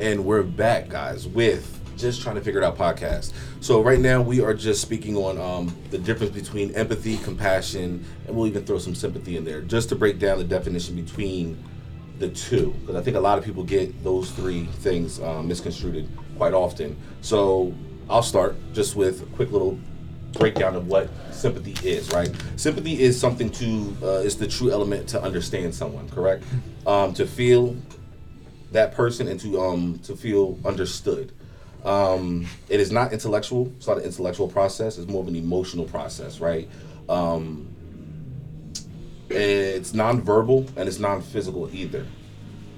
and we're back, guys, with just trying to figure it out podcast. So right now we are just speaking on um, the difference between empathy, compassion, and we'll even throw some sympathy in there, just to break down the definition between the two, because I think a lot of people get those three things um, misconstrued quite often. So I'll start just with a quick little breakdown of what sympathy is, right? Sympathy is something to uh, is the true element to understand someone, correct? Um, to feel that person and to um to feel understood. Um, it is not intellectual. It's not an intellectual process. It's more of an emotional process, right? Um, it's non-verbal and it's non-physical either.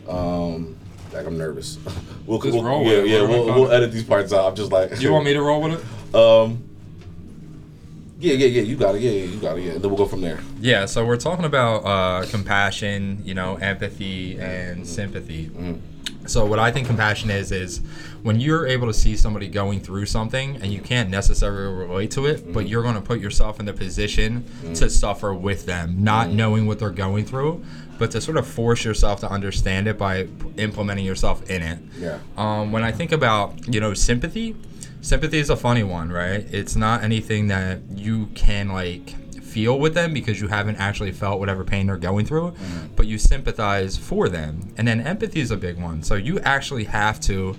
Um, like I'm nervous. we'll, we'll- roll yeah, it, yeah. We'll, we'll edit these parts out. I'm just like. You want me to roll with it? Um. Yeah, yeah, yeah. You got it. Yeah, yeah, you got it. Yeah, and then we'll go from there. Yeah, so we're talking about uh, compassion, you know, empathy and mm-hmm. sympathy. Mm-hmm. So what I think compassion is is when you're able to see somebody going through something and you can't necessarily relate to it, but mm-hmm. you're going to put yourself in the position to suffer with them, not knowing what they're going through, but to sort of force yourself to understand it by implementing yourself in it. Yeah. Um, when I think about you know sympathy, sympathy is a funny one, right? It's not anything that you can like feel with them because you haven't actually felt whatever pain they're going through, but you sympathize for them. And then empathy is a big one. So you actually have to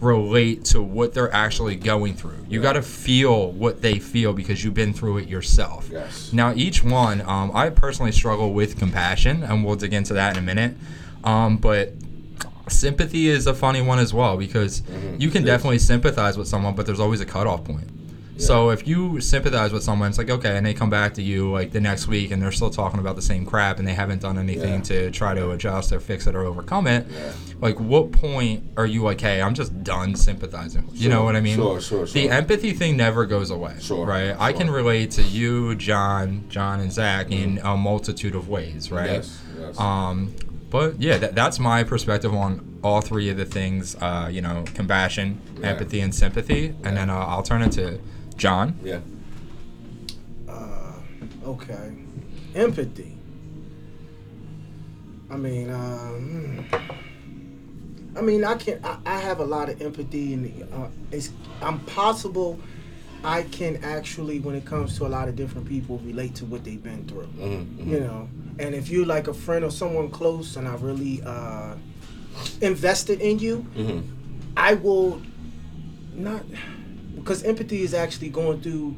relate to what they're actually going through. You got to feel what they feel because you've been through it yourself. Yes. Now, each one, um, I personally struggle with compassion, and we'll dig into that in a minute. Um, but sympathy is a funny one as well because you can definitely sympathize with someone, but there's always a cutoff point. So if you sympathize with someone, it's like okay, and they come back to you like the next week, and they're still talking about the same crap, and they haven't done anything Yeah. to try to adjust or fix it or overcome it. Yeah. Like, what point are you like, hey, I'm just done sympathizing? You know what I mean? sure, sure, The empathy thing never goes away. Sure, Right. I can relate to you, John, John, and Zach in a multitude of ways. Right. Yes. Yes. Um, but yeah, that, that's my perspective on all three of the things. Uh, you know, compassion, Yeah. empathy, and sympathy. And then uh, I'll turn it to John. yeah. Uh, okay. Empathy. I mean, um, I mean, I can. I, I have a lot of empathy, and uh, it's. I'm possible. I can actually, when it comes to a lot of different people, relate to what they've been through. Mhm, You know, and if you're like a friend or someone close, and I really uh, invested in you, Mhm. I will not because empathy is actually going through,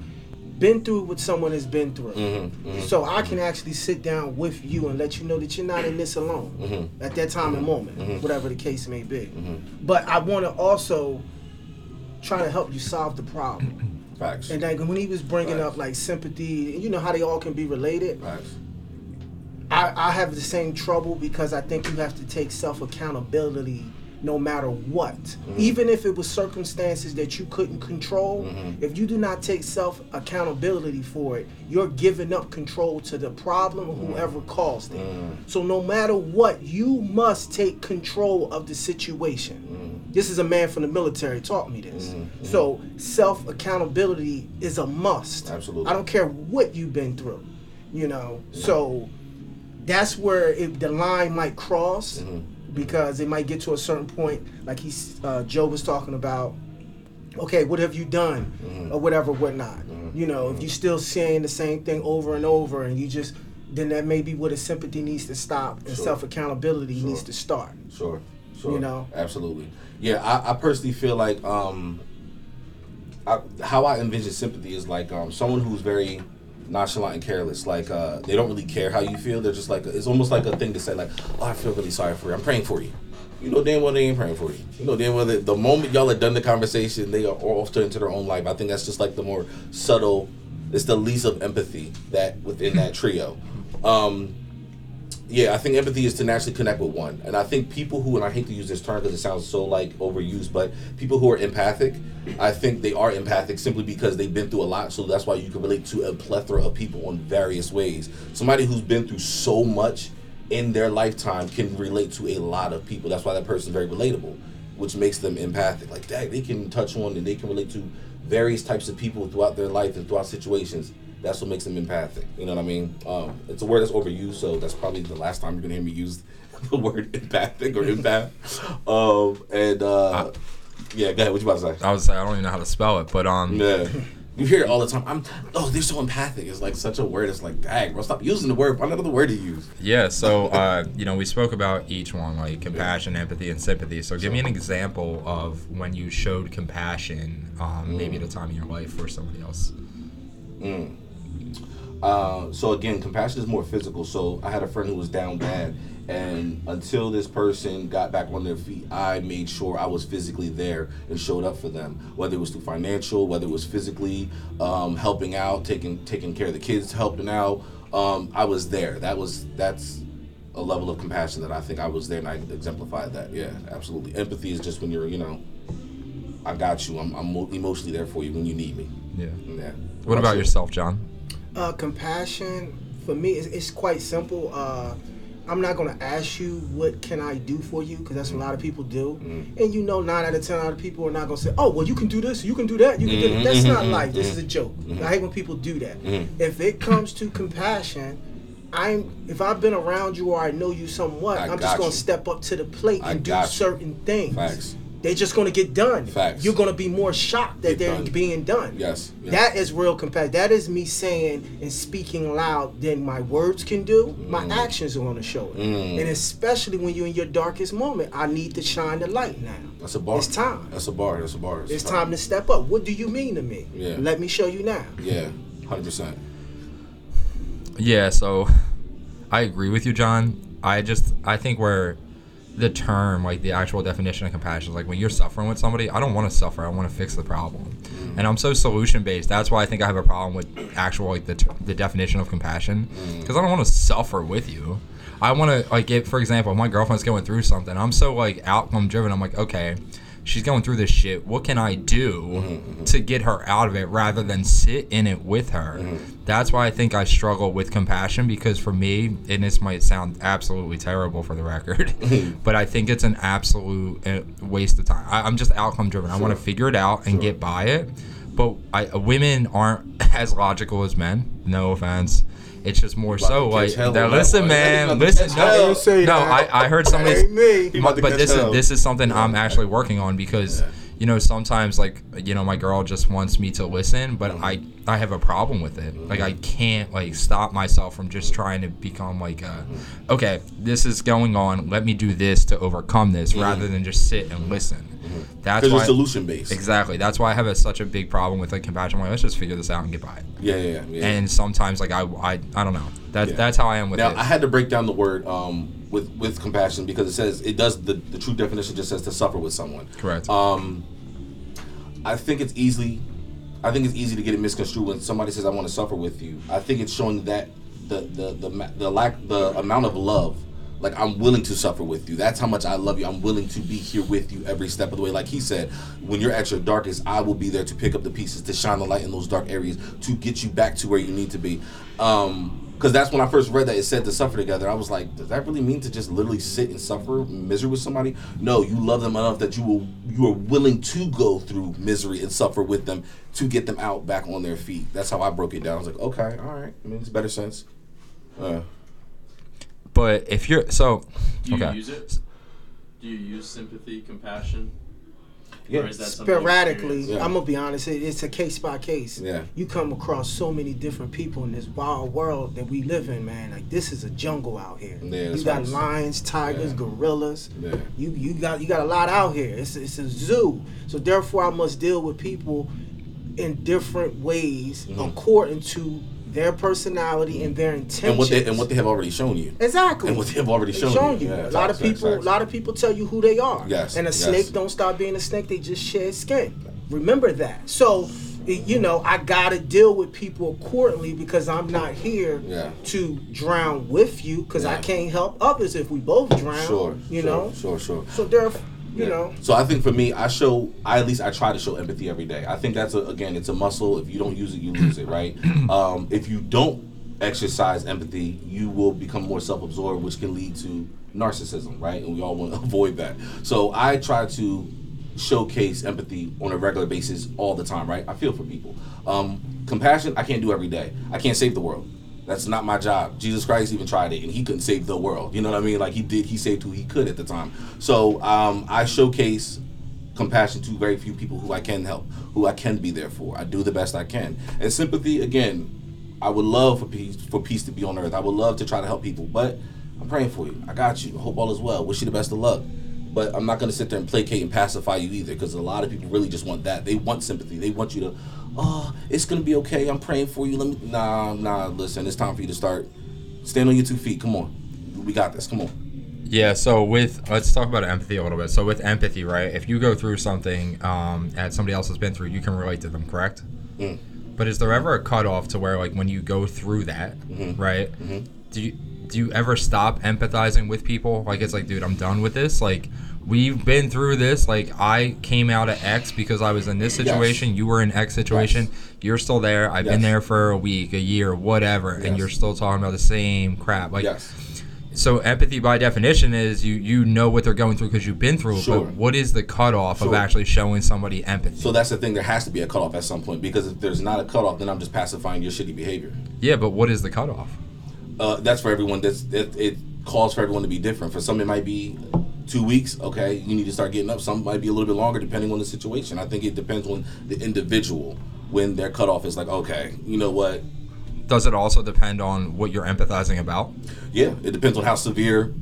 been through what someone has been through. Mhm, mhm. So I can actually sit down with you and let you know that you're not in this alone Mhm. at that time and moment, Mhm. whatever the case may be. Mhm. But I want to also try to help you solve the problem. Facts. And like when he was bringing Right. up like sympathy, and you know how they all can be related. Facts. I, I have the same trouble because I think you have to take self accountability no matter what. Mm-hmm. Even if it was circumstances that you couldn't control, Mhm. if you do not take self accountability for it, you're giving up control to the problem or whoever caused it. Mm. So no matter what, you must take control of the situation. Mm. This is a man from the military taught me this. Mhm. So self accountability is a must. Absolutely. I don't care what you've been through, you know. So that's where it, the line might cross Mhm. because it might get to a certain point, like he's uh, Joe was talking about. Okay, what have you done, Mhm. or whatever, whatnot. Mhm. You know, if you're still saying the same thing over and over, and you just then that may be where the sympathy needs to stop and Sure. self accountability Sure. needs to start. Sure. Sure. You know? Absolutely. Yeah, I, I personally feel like um, I, how I envision sympathy is like um, someone who's very nonchalant and careless. Like uh, they don't really care how you feel. They're just like it's almost like a thing to say like, "Oh, I feel really sorry for you. I'm praying for you." You know damn well they ain't praying for you. You know damn well the moment y'all are done the conversation, they are all off to into their own life. I think that's just like the more subtle. It's the least of empathy that within that trio. Um, yeah, I think empathy is to naturally connect with one, and I think people who, and I hate to use this term because it sounds so like overused, but people who are empathic, I think they are empathic simply because they've been through a lot. So that's why you can relate to a plethora of people in various ways. Somebody who's been through so much in their lifetime can relate to a lot of people. That's why that person's very relatable, which makes them empathic. Like that, they can touch on and they can relate to various types of people throughout their life and throughout situations. That's what makes them empathic. You know what I mean? Um, it's a word that's overused, so that's probably the last time you're gonna hear me use the word empathic or empath. Um, and uh, yeah, go ahead. What you about to say? I would say I don't even know how to spell it, but um, Yeah. You hear it all the time. I'm oh, they're so empathic. It's like such a word. It's like, dang, bro, stop using the word. Find another word to use. Yeah, so uh, you know, we spoke about each one, like compassion, empathy, and sympathy. So, give me an example of when you showed compassion, um, maybe at a time in your life for somebody else. Uh, so again, compassion is more physical. So I had a friend who was down bad, and until this person got back on their feet, I made sure I was physically there and showed up for them. Whether it was through financial, whether it was physically um, helping out, taking taking care of the kids, helping out. Um, I was there. That was that's a level of compassion that I think I was there and I exemplified that. Yeah, absolutely. Empathy is just when you're, you know, I got you. I'm, I'm emotionally there for you when you need me. Yeah. Yeah. What about yourself, John? Uh, compassion for me is it's quite simple. Uh, I'm not gonna ask you what can I do for you because that's what a lot of people do, mm-hmm. and you know nine out of ten out of people are not gonna say, oh well you can do this, you can do that, you can do that. That's mm-hmm. not mm-hmm. life. This is a joke. I hate when people do that. If it comes to compassion. I'm if I've been around you or I know you somewhat, I I'm just gonna you. step up to the plate I and do certain things. Facts. They're just gonna get done. Facts. You're gonna be more shocked that Get they're done. being done. Yes, yes. That is real compassion. That is me saying and speaking loud than my words can do. My actions are gonna show it. Mm. And especially when you're in your darkest moment, I need to shine the light now. That's a bar. It's time. That's a bar. That's a bar. That's It's a bar. time to step up. What do you mean to me? Yeah. Let me show you now. Yeah, hundred percent. Yeah, so I agree with you, John. I just I think where the term, like the actual definition of compassion, is like when you're suffering with somebody, I don't want to suffer. I want to fix the problem, mm. and I'm so solution based. That's why I think I have a problem with actual like the t- the definition of compassion, mm. because I don't want to suffer with you. I want to like if for example, if my girlfriend's going through something, I'm so like outcome driven. I'm like, okay, she's going through this shit. What can I do to get her out of it rather than sit in it with her? That's why I think I struggle with compassion because for me, and this might sound absolutely terrible for the record, but I think it's an absolute uh, waste of time. I, I'm just outcome driven. I want to figure it out and get by it. But I, women aren't as logical as men. No offense. It's just more so like, now listen, one. man, listen. No, hell. Say no, that. I, I heard somebody. Ain't me. He about to But catch this is this is something I'm actually working on because you know sometimes like you know my girl just wants me to listen, but mm-hmm. I I have a problem with it. Like I mm-hmm. can't like stop myself from just trying to become like a, mm-hmm. okay, this is going on. Let me do this to overcome this rather than just sit and listen. That's Because why it's solution based. exactly. That's why I have a, such a big problem with like compassion. Like let's just figure this out and get by it. Yeah, yeah, yeah. And sometimes like I I, I don't know. That Yeah. that's how I am with now it. I had to break down the word um, with with compassion because it says it does the the true definition just says to suffer with someone. Correct. Um, I think it's easily, I think it's easy to get it misconstrued when somebody says I want to suffer with you. I think it's showing that the the the the lack the amount of love. Like I'm willing to suffer with you. That's how much I love you. I'm willing to be here with you every step of the way. Like he said, when you're at your darkest, I will be there to pick up the pieces to shine the light in those dark areas to get you back to where you need to be. Um, because that's when I first read that it said to suffer together. I was like, does that really mean to just literally sit and suffer misery with somebody? No, you love them enough that you will you are willing to go through misery and suffer with them to get them out back on their feet. That's how I broke it down. I was like, okay, all right, I mean, it's better sense. Uh, but if you're so Do you use it? Do you use sympathy, compassion? Yeah, Or is that Sporadically. Yeah. I'm gonna be honest. It, it's a case by case. Yeah. You come across so many different people in this wild world that we live in, man. Like this is a jungle out here. Yeah, you got lions, tigers, Yeah. gorillas. Yeah. You you got you got a lot out here. It's it's a zoo. So therefore, I must deal with people in different ways mm-hmm. according to their personality and their intentions. And what they and what they have already shown you. Exactly. And what they have already shown, shown you. you. Yeah, a lot of people, a lot of people tell you who they are. Yes, And a yes. snake don't stop being a snake; they just shed skin. Remember that. So, you know, I gotta deal with people accordingly because I'm not here Yeah. to drown with you because I can't help others if we both drown. Sure. You sure, know. Sure. Sure. So therefore, you Yeah. know. So I think for me, I show. I at least I try to show empathy every day. I think that's a, again, it's a muscle. If you don't use it, you lose it, right? um, if you don't exercise empathy, you will become more self-absorbed, which can lead to narcissism, right? And we all want to avoid that. So I try to showcase empathy on a regular basis all the time, right? I feel for people. Um, compassion, I can't do every day. I can't save the world. That's not my job. Jesus Christ even tried it, and he couldn't save the world. You know what I mean? Like he did, he saved who he could at the time. So um, I showcase compassion to very few people who I can help, who I can be there for. I do the best I can, and sympathy. Again, I would love for peace for peace to be on earth. I would love to try to help people, but I'm praying for you. I got you. I hope all is well. Wish you the best of luck. But I'm not going to sit there and placate and pacify you either, because a lot of people really just want that. They want sympathy. They want you to, oh, it's to be okay. I'm praying for you. Let me, nah, nah. Listen, it's time for you to start. Stand on your two feet. Come on, we got this. Come on. Yeah, so with let's talk about empathy a little bit. So with empathy, right? If you go through something um, that somebody else has been through, you can relate to them, correct? Mm. But is there ever a cutoff to where, like, when you go through that, Mhm. right? Mhm. Do you do you ever stop empathizing with people? Like, it's like, dude, I'm done with this. Like, we've been through this. Like, I came out of X because I was in this Yes. situation. You were in X situation. Yes. You're still there. I've been there for a week, a year, whatever, and you're still talking about the same crap. Like, yes. so empathy by definition is you you know what they're going through because you've been through it. Sure. But what is the cutoff of actually showing somebody empathy? So that's the thing. There has to be a cutoff at some point because if there's not a cutoff, then I'm just pacifying your shitty behavior. yeah, but what is the cutoff? uh, that's for everyone. That's it, it calls for everyone to be different. For some, it might be two weeks. Okay, you need to start getting up. Some might be a little bit longer, depending on the situation. I think it depends on the individual when their cutoff is like, okay, you know what? Does it also depend on what you're empathizing about? Yeah, it depends on how severe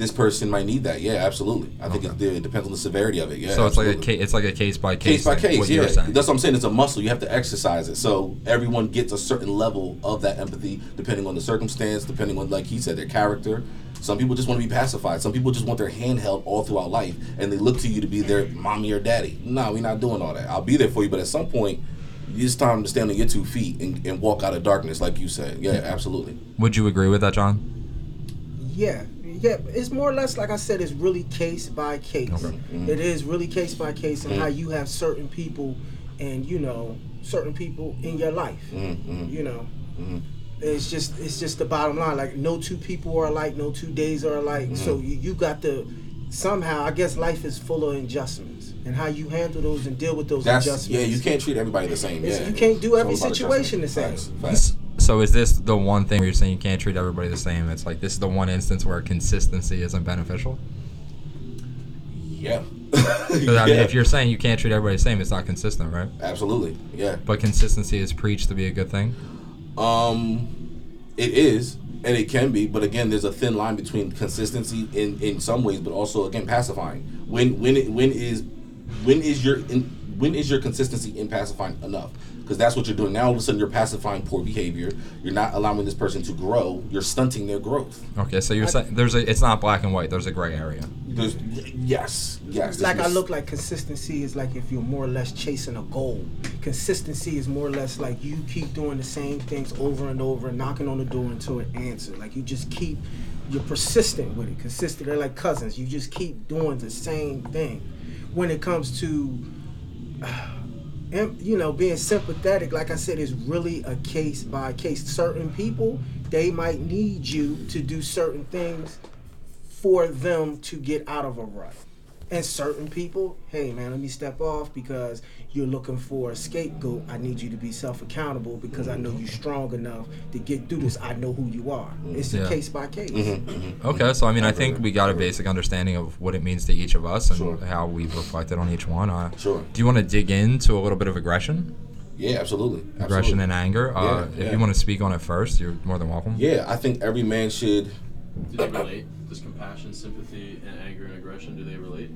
this person might need that. Yeah, absolutely. I think it, it depends on the severity of it. Yeah, so it's like a absolutely. ca- it's like a case by case case by case. What Yeah, that's what I'm saying. It's a muscle. You have to exercise it. So everyone gets a certain level of that empathy, depending on the circumstance, depending on, like he said, their character. Some people just want to be pacified. Some people just want their hand held all throughout life, and they look to you to be their mommy or daddy. No, we're not doing all that. I'll be there for you, but at some point, it's time to stand on your two feet and, and walk out of darkness, like you said. Yeah, absolutely. Would you agree with that, John? Yeah, yeah. It's more or less like I said. It's really case by case. Okay. Mhm. It is really case by case, and Mhm. how you have certain people, and you know, certain people in your life. Mm-hmm. You know, Mhm. It's just it's just the bottom line. Like no two people are alike. No two days are alike. So Mm-hmm. you, you got to somehow. I guess life is full of adjustments, and how you handle those and deal with those That's adjustments. yeah. You can't treat everybody the same. It's- Yeah, you can't do every situation the same. Facts, facts. So is this the one thing where you're saying you can't treat everybody the same? It's like this is the one instance where consistency isn't beneficial. Yeah. 'Cause, I mean, Yeah. if you're saying you can't treat everybody the same, it's not consistent, right? Absolutely. Yeah. But consistency is preached to be a good thing. Um, it is, and it can be, but again, there's a thin line between consistency in in some ways, but also again pacifying. When when when is when is your in, when is your consistency in pacifying enough? Because that's what you're doing now. All of a sudden, you're pacifying poor behavior. You're not allowing this person to grow. You're stunting their growth. Okay, so you're I- saying there's a it's not black and white. There's a gray area. There's yes, yes. there's like I look like consistency is like if you're more or less chasing a goal. Consistency is more or less like you keep doing the same things over and over, and knocking on the door until it answers. Like you just keep, you're persistent with it. Consistent. They're like cousins. You just keep doing the same thing. When it comes to, em- you know, being sympathetic, like I said, is really a case by case. Certain people, they might need you to do certain things for them to get out of a rut. And certain people, hey man, let me step off because you're looking for a scapegoat. I need you to be self accountable because I know you're strong enough to get through this. I know who you are. It's Yeah. a case by case. Mhm, mhm. Okay, so I mean, I think we got a basic understanding of what it means to each of us and Sure. how we've reflected on each one. Uh, Sure. do you want to dig into a little bit of aggression, Yeah, absolutely. aggression absolutely. and anger? Uh, Yeah, if yeah. you want to speak on it first, you're more than welcome. Yeah, I think every man should Do they relate? Does compassion, sympathy, and anger and aggression do they relate?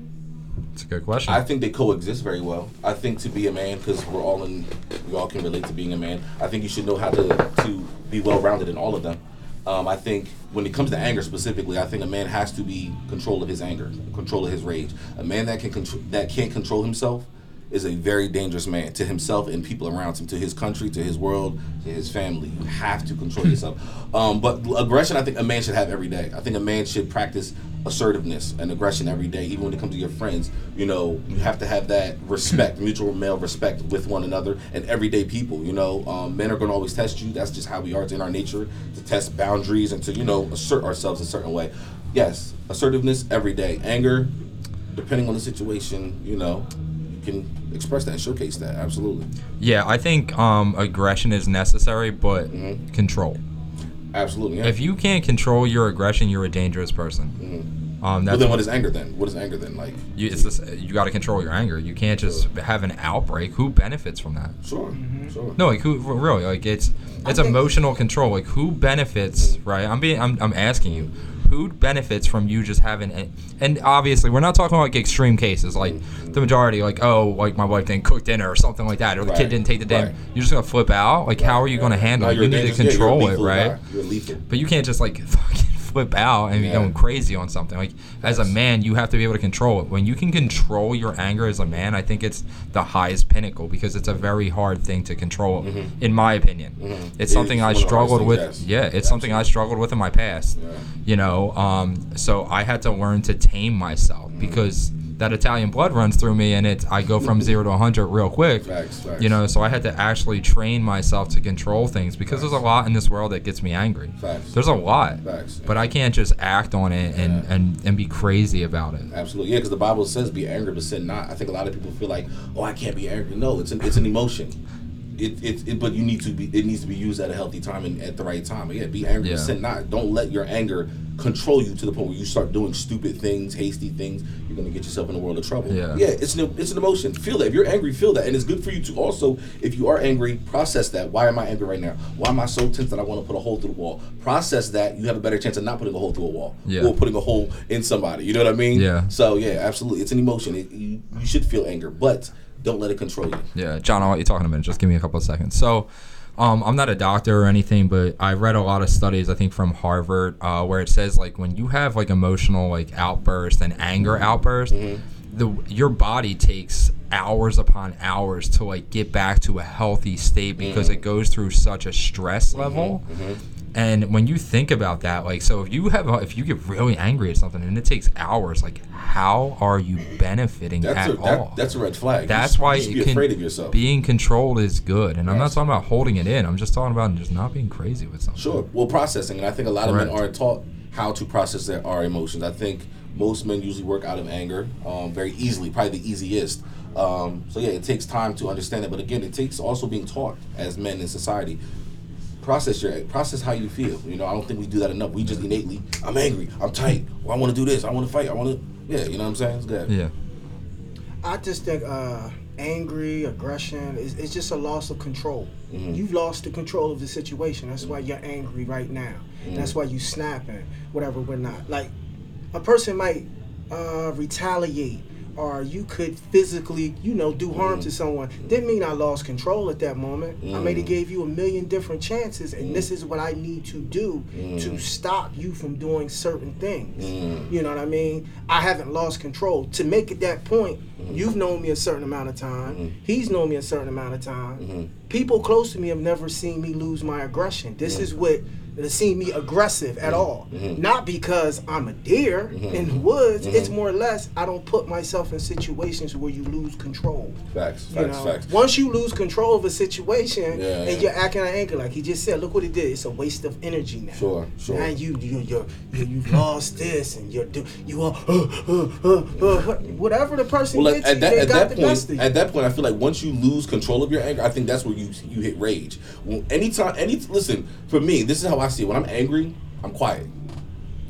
It's a good question. I think they coexist very well. I think to be a man, because we're all in, we all can relate to being a man. I think you should know how to to be well rounded in all of them. Um, I think when it comes to anger specifically, I think a man has to be control of his anger, control of his rage. A man that can control that can't control himself is a very dangerous man to himself and people around him, to his country, to his world, to his family. You have to control yourself. Um, but aggression, I think a man should have every day. I think a man should practice assertiveness and aggression every day, even when it comes to your friends. You know, you have to have that respect, mutual male respect with one another and everyday people. You know, um, men are going to always test you. That's just how we are. It's in our nature to test boundaries and to, you know, assert ourselves a certain way. Yes, assertiveness every day. Anger, depending on the situation, you know, can express that and showcase that. Absolutely. yeah, I think um, aggression is necessary, but Mhm. control. Absolutely. Yeah. If you can't control your aggression, you're a dangerous person. Mhm. Um, Well, that's then what what is anger then? What is anger then? Like, you, it's this, you got to control your anger. You can't just have an outbreak. Who benefits from that? sure, Mm-hmm. sure. No, like who really? Like it's it's think- emotional control. Like who benefits? Right? I'm being I'm, I'm asking you. Who benefits from you just having a, and obviously we're not talking like extreme cases like the majority like oh like my wife didn't cook dinner or something like that or the Right, kid didn't take the damn right. you're just gonna flip out like how are you gonna handle No, it you're need to dangerous. Yeah, you're control it right. You're but you can't just like fucking flip out and be Yeah. going crazy on something. Like as a man, you have to be able to control it. When you can control your anger as a man, I think it's the highest pinnacle because it's a very hard thing to control, in my opinion. Mhm. It's It something I one of the hardest struggled with. yes. Yeah, it's something I struggled with in my past. Yeah. You know, um, so I had to learn to tame myself Mm-hmm. because that Italian blood runs through me, and it's I go from zero to hundred real quick. Facts, facts. You know, so I had to actually train myself to control things because there's a lot in this world that gets me angry. Facts. There's a lot. Facts. But I can't just act on it and, Yeah. and, and be crazy about it. Absolutely, yeah, because the Bible says be angry but sin not. I think a lot of people feel like, oh, I can't be angry. No, it's an it's an emotion. It, it, it but you need to be it needs to be used at a healthy time and at the right time. But yeah, be angry Yeah. sin not. Don't let your anger control you to the point where you start doing stupid things, hasty things. You're gonna get yourself in a world of trouble. Yeah. yeah, it's an it's an emotion. Feel that. If you're angry, feel that, and it's good for you to also, if you are angry, process that. Why am I angry right now? Why am I so tense that I want to put a hole through the wall? Process that. You have a better chance of not putting a hole through a wall Yeah. or putting a hole in somebody. You know what I mean? Yeah. So yeah, absolutely, it's an emotion. It, you, you should feel anger, but don't let it control you. Yeah, John, I'll let you talk in a minute. Just give me a couple of seconds. So, um, I'm not a doctor or anything, but I read a lot of studies, I think from Harvard, uh, where it says like when you have like emotional like outburst and anger mm-hmm. outbursts, mm-hmm. the your body takes hours upon hours to like get back to a healthy state because mm-hmm. it goes through such a stress level. And when you think about that, like, so if you have, if you get really angry at something and it takes hours, like, how are you benefiting That's at a that, all? that's a red flag. That's should- why you should be afraid of yourself. being controlled is good, and I'm not talking about holding it in. I'm just talking about just not being crazy with something. Sure. Well, processing, and I think a lot of men aren't taught how to process their our emotions. I think most men usually work out of anger um, very easily, probably the easiest. Um, so yeah, it takes time to understand it, but again, it takes also being taught as men in society. Process your process how you feel. You know, I don't think we do that enough. We just innately, I'm angry, I'm tight, well, I want to do this, I want to fight, I want to, yeah, you know what I'm saying? It's good. Yeah. I just think uh, angry, aggression is it's just a loss of control. Mhm. You've lost the control of the situation. That's why you're angry right now. That's why you snapping, whatever. We're not like a person might uh, retaliate, or you could physically, you know, do harm to mm-hmm. someone. Didn't mean I lost control at that moment. I may have mm. gave you a million different chances, and this mm. is what I need to do to mm. stop you from doing certain things. Mm. You know what I mean? I haven't lost control. To make it that point, you've known me a certain amount of time. He's known me a certain amount of time. Mm-hmm. People close to me have never seen me lose my aggression. This is what has see me aggressive at all. Not because I'm a deer in the woods. It's more or less I don't put myself in situations where you lose control. Facts, You facts, know, facts. once you lose control of a situation Yeah, and yeah. you're acting of anger, like he just said, look what he did. It's a waste of energy now. Sure, sure. Now you you you you you've lost this and you're do you are uh, uh, uh, uh, whatever the person Well, gets at, you, that at that point, at that point, I feel like once you lose control of your anger, I think that's where you you hit rage. Well, anytime, any listen for me, this is how I see it. When I'm angry, I'm quiet.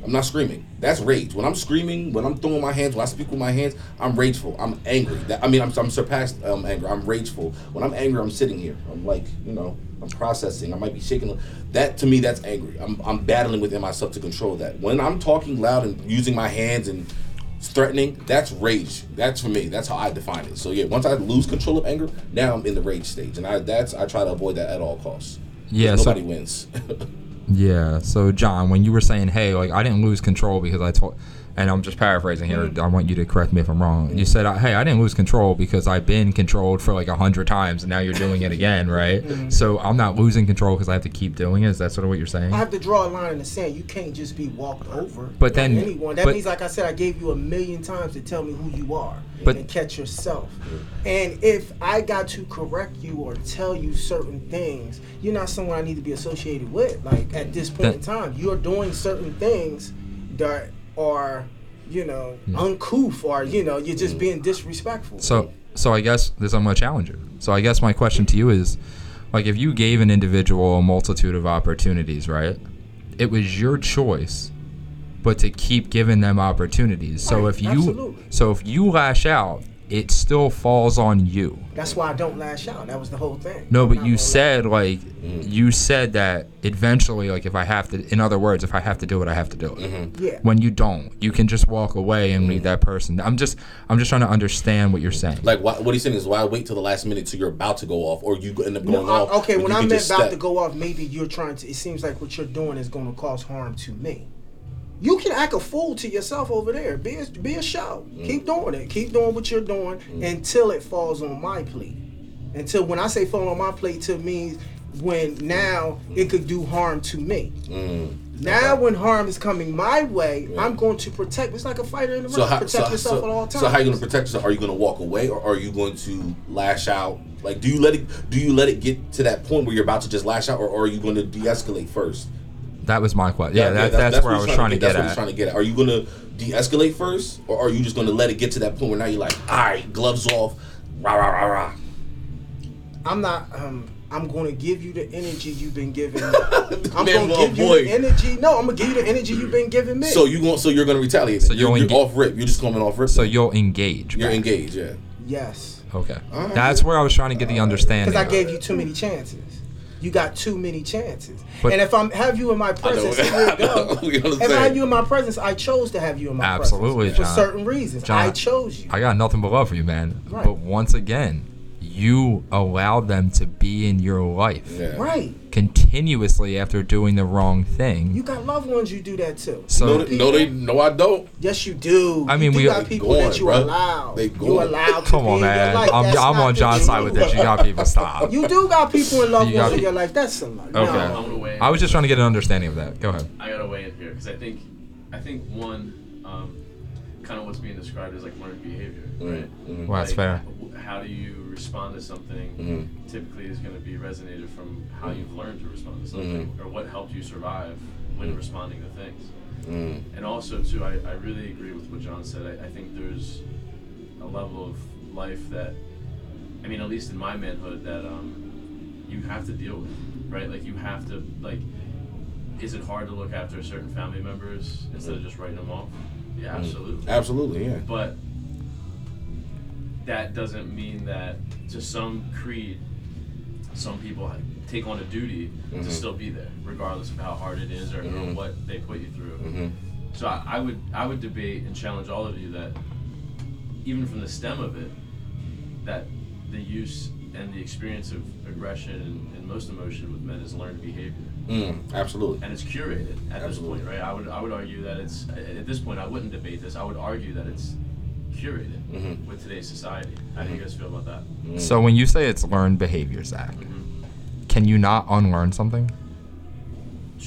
I'm not screaming. That's rage. When I'm screaming, when I'm throwing my hands, when I speak with my hands, I'm rageful. I'm angry. That, I mean, I'm, I'm surpassed um, anger. I'm rageful. When I'm angry, I'm sitting here. I'm like, you know, I'm processing. I might be shaking. That to me, that's angry. I'm, I'm battling within myself to control that. When I'm talking loud and using my hands and threatening, that's rage. That's for me. That's how I define it. So yeah, once I lose control of anger, now I'm in the rage stage, and I that's I try to avoid that at all costs. Yeah, so- nobody wins. Yeah. So John, when you were saying, "Hey, like I didn't lose control because I told," and I'm just paraphrasing here. Mm-hmm. I want you to correct me if I'm wrong. You said, "Hey, I didn't lose control because I've been controlled for like a hundred times, and now you're doing it again, right? Mm-hmm. So I'm not losing control because I have to keep doing it. Is that sort of what you're saying? I have to draw a line in the sand. You can't just be walked over. But by then- anyone. That but- means, like I said, I gave you a million times to tell me who you are But- and catch yourself. And if I got to correct you or tell you certain things, you're not someone I need to be associated with. Like at this point in time, you're doing certain things that are, you know, hmm. uncouth or you know, you're just hmm. being disrespectful. So, so I guess this I'm gonna challenge you. So I guess my question to you is, like, if you gave an individual a multitude of opportunities, right? it was your choice, but to keep giving them opportunities. So Right, if you absolutely. so if you lash out, it still falls on you. That's why I don't lash out. That was the whole thing. No, but you gonna said like Mm. you said that eventually, like if I have to, in other words, if I have to do it, I have to do it. Mm-hmm. Yeah. When you don't, you can just walk away and leave that person. I'm just, I'm just trying to understand what you're saying. Like why, what he's saying is why wait till the last minute till you're about to go off, or you end up No, going I- off. okay, when I can meant about step. to go off, maybe you're trying to. It seems like what you're doing is going to cause harm to me. You can act a fool to yourself over there. Be a, be a show. Mm. Keep doing it. Keep doing what you're doing until it falls on my plate. Until when I say fall on my plate, to means when now it could do harm to me. Mm. Now, when harm is coming my way, I'm going to protect. It's like a fighter in the ring. So how, protect so, yourself so, at all times. so how you gonna protect yourself? Are you gonna walk away, or are you going to lash out? Like, do you let it? Do you let it get to that point where you're about to just lash out, or, or are you going to de-escalate first? That was my question. Yeah, that, that's, where I what was he's trying to get That's what he's at. trying to get at. Are you going to de-escalate first, or are you just going to let it get to that point where now you're like, all right, gloves off, rah rah rah rah. I'm not. Um, I'm going to give you the energy you've been giving. me. I'm going to well, give you the energy. No, I'm going to give you the energy you've been giving me. So you going? So you're going to retaliate? So So you'll you're, you're enga- off rip. You're just coming off rip. So you'll engage. you're back. engaged. Yeah. yes, Okay, Alright. that's where I was trying to get the understanding. because I gave you too many chances. You got too many chances. But- and if I'm have you in my know. presence, we go. If I have you in my presence, I chose to have you in my Absolutely, presence for certain reasons. John, I chose you. I got nothing but love for you, man. Right. But once again, you allow them to be in your life Yeah. right. continuously after doing the wrong thing. You got loved ones you do that too. so No, they- no, they, no, I don't. Yes, you do. I mean, you we- got people going, that you bruh. allow. They you going. allow. To come be on, in your man. life. I'm, I'm on John's side with this. You got people stop. You do got people in love You got ones in your life. That's a lot. Okay. No. I'm gonna weigh in. I was just trying to get an understanding of that. Go ahead. I gotta weigh in here because I think, I think one, um, kind of what's being described as like learned behavior, right? Mhm. Well, that's Like, fair. How do you respond to something? Mhm. Typically, is going to be resonated from how you've learned to respond to something, or what helped you survive when responding to things. Mm. And also, too, I, I really agree with what John said. I, I think there's a level of life that, I mean, at least in my manhood, that um, you have to deal with, right? Like, you have to, like, is it hard to look after certain family members instead of just writing them off? Yeah, absolutely. Absolutely, yeah. But that doesn't mean that to some creed, some people take on a duty Mhm. to still be there, regardless of how hard it is or, or Mhm. what they put you through. hmm So I, I would I would debate and challenge all of you that even from the stem of it, that the use and the experience of aggression and, and most emotion with men is learned behavior. Mm, absolutely. And it's curated at Absolutely. this point, right? I would I would argue that it's at this point I wouldn't debate this. I would argue that it's curated Mhm. with today's society. How do you guys feel about that? Mm. So when you say it's learned behavior, Zach, Mm-hmm. can you not unlearn something?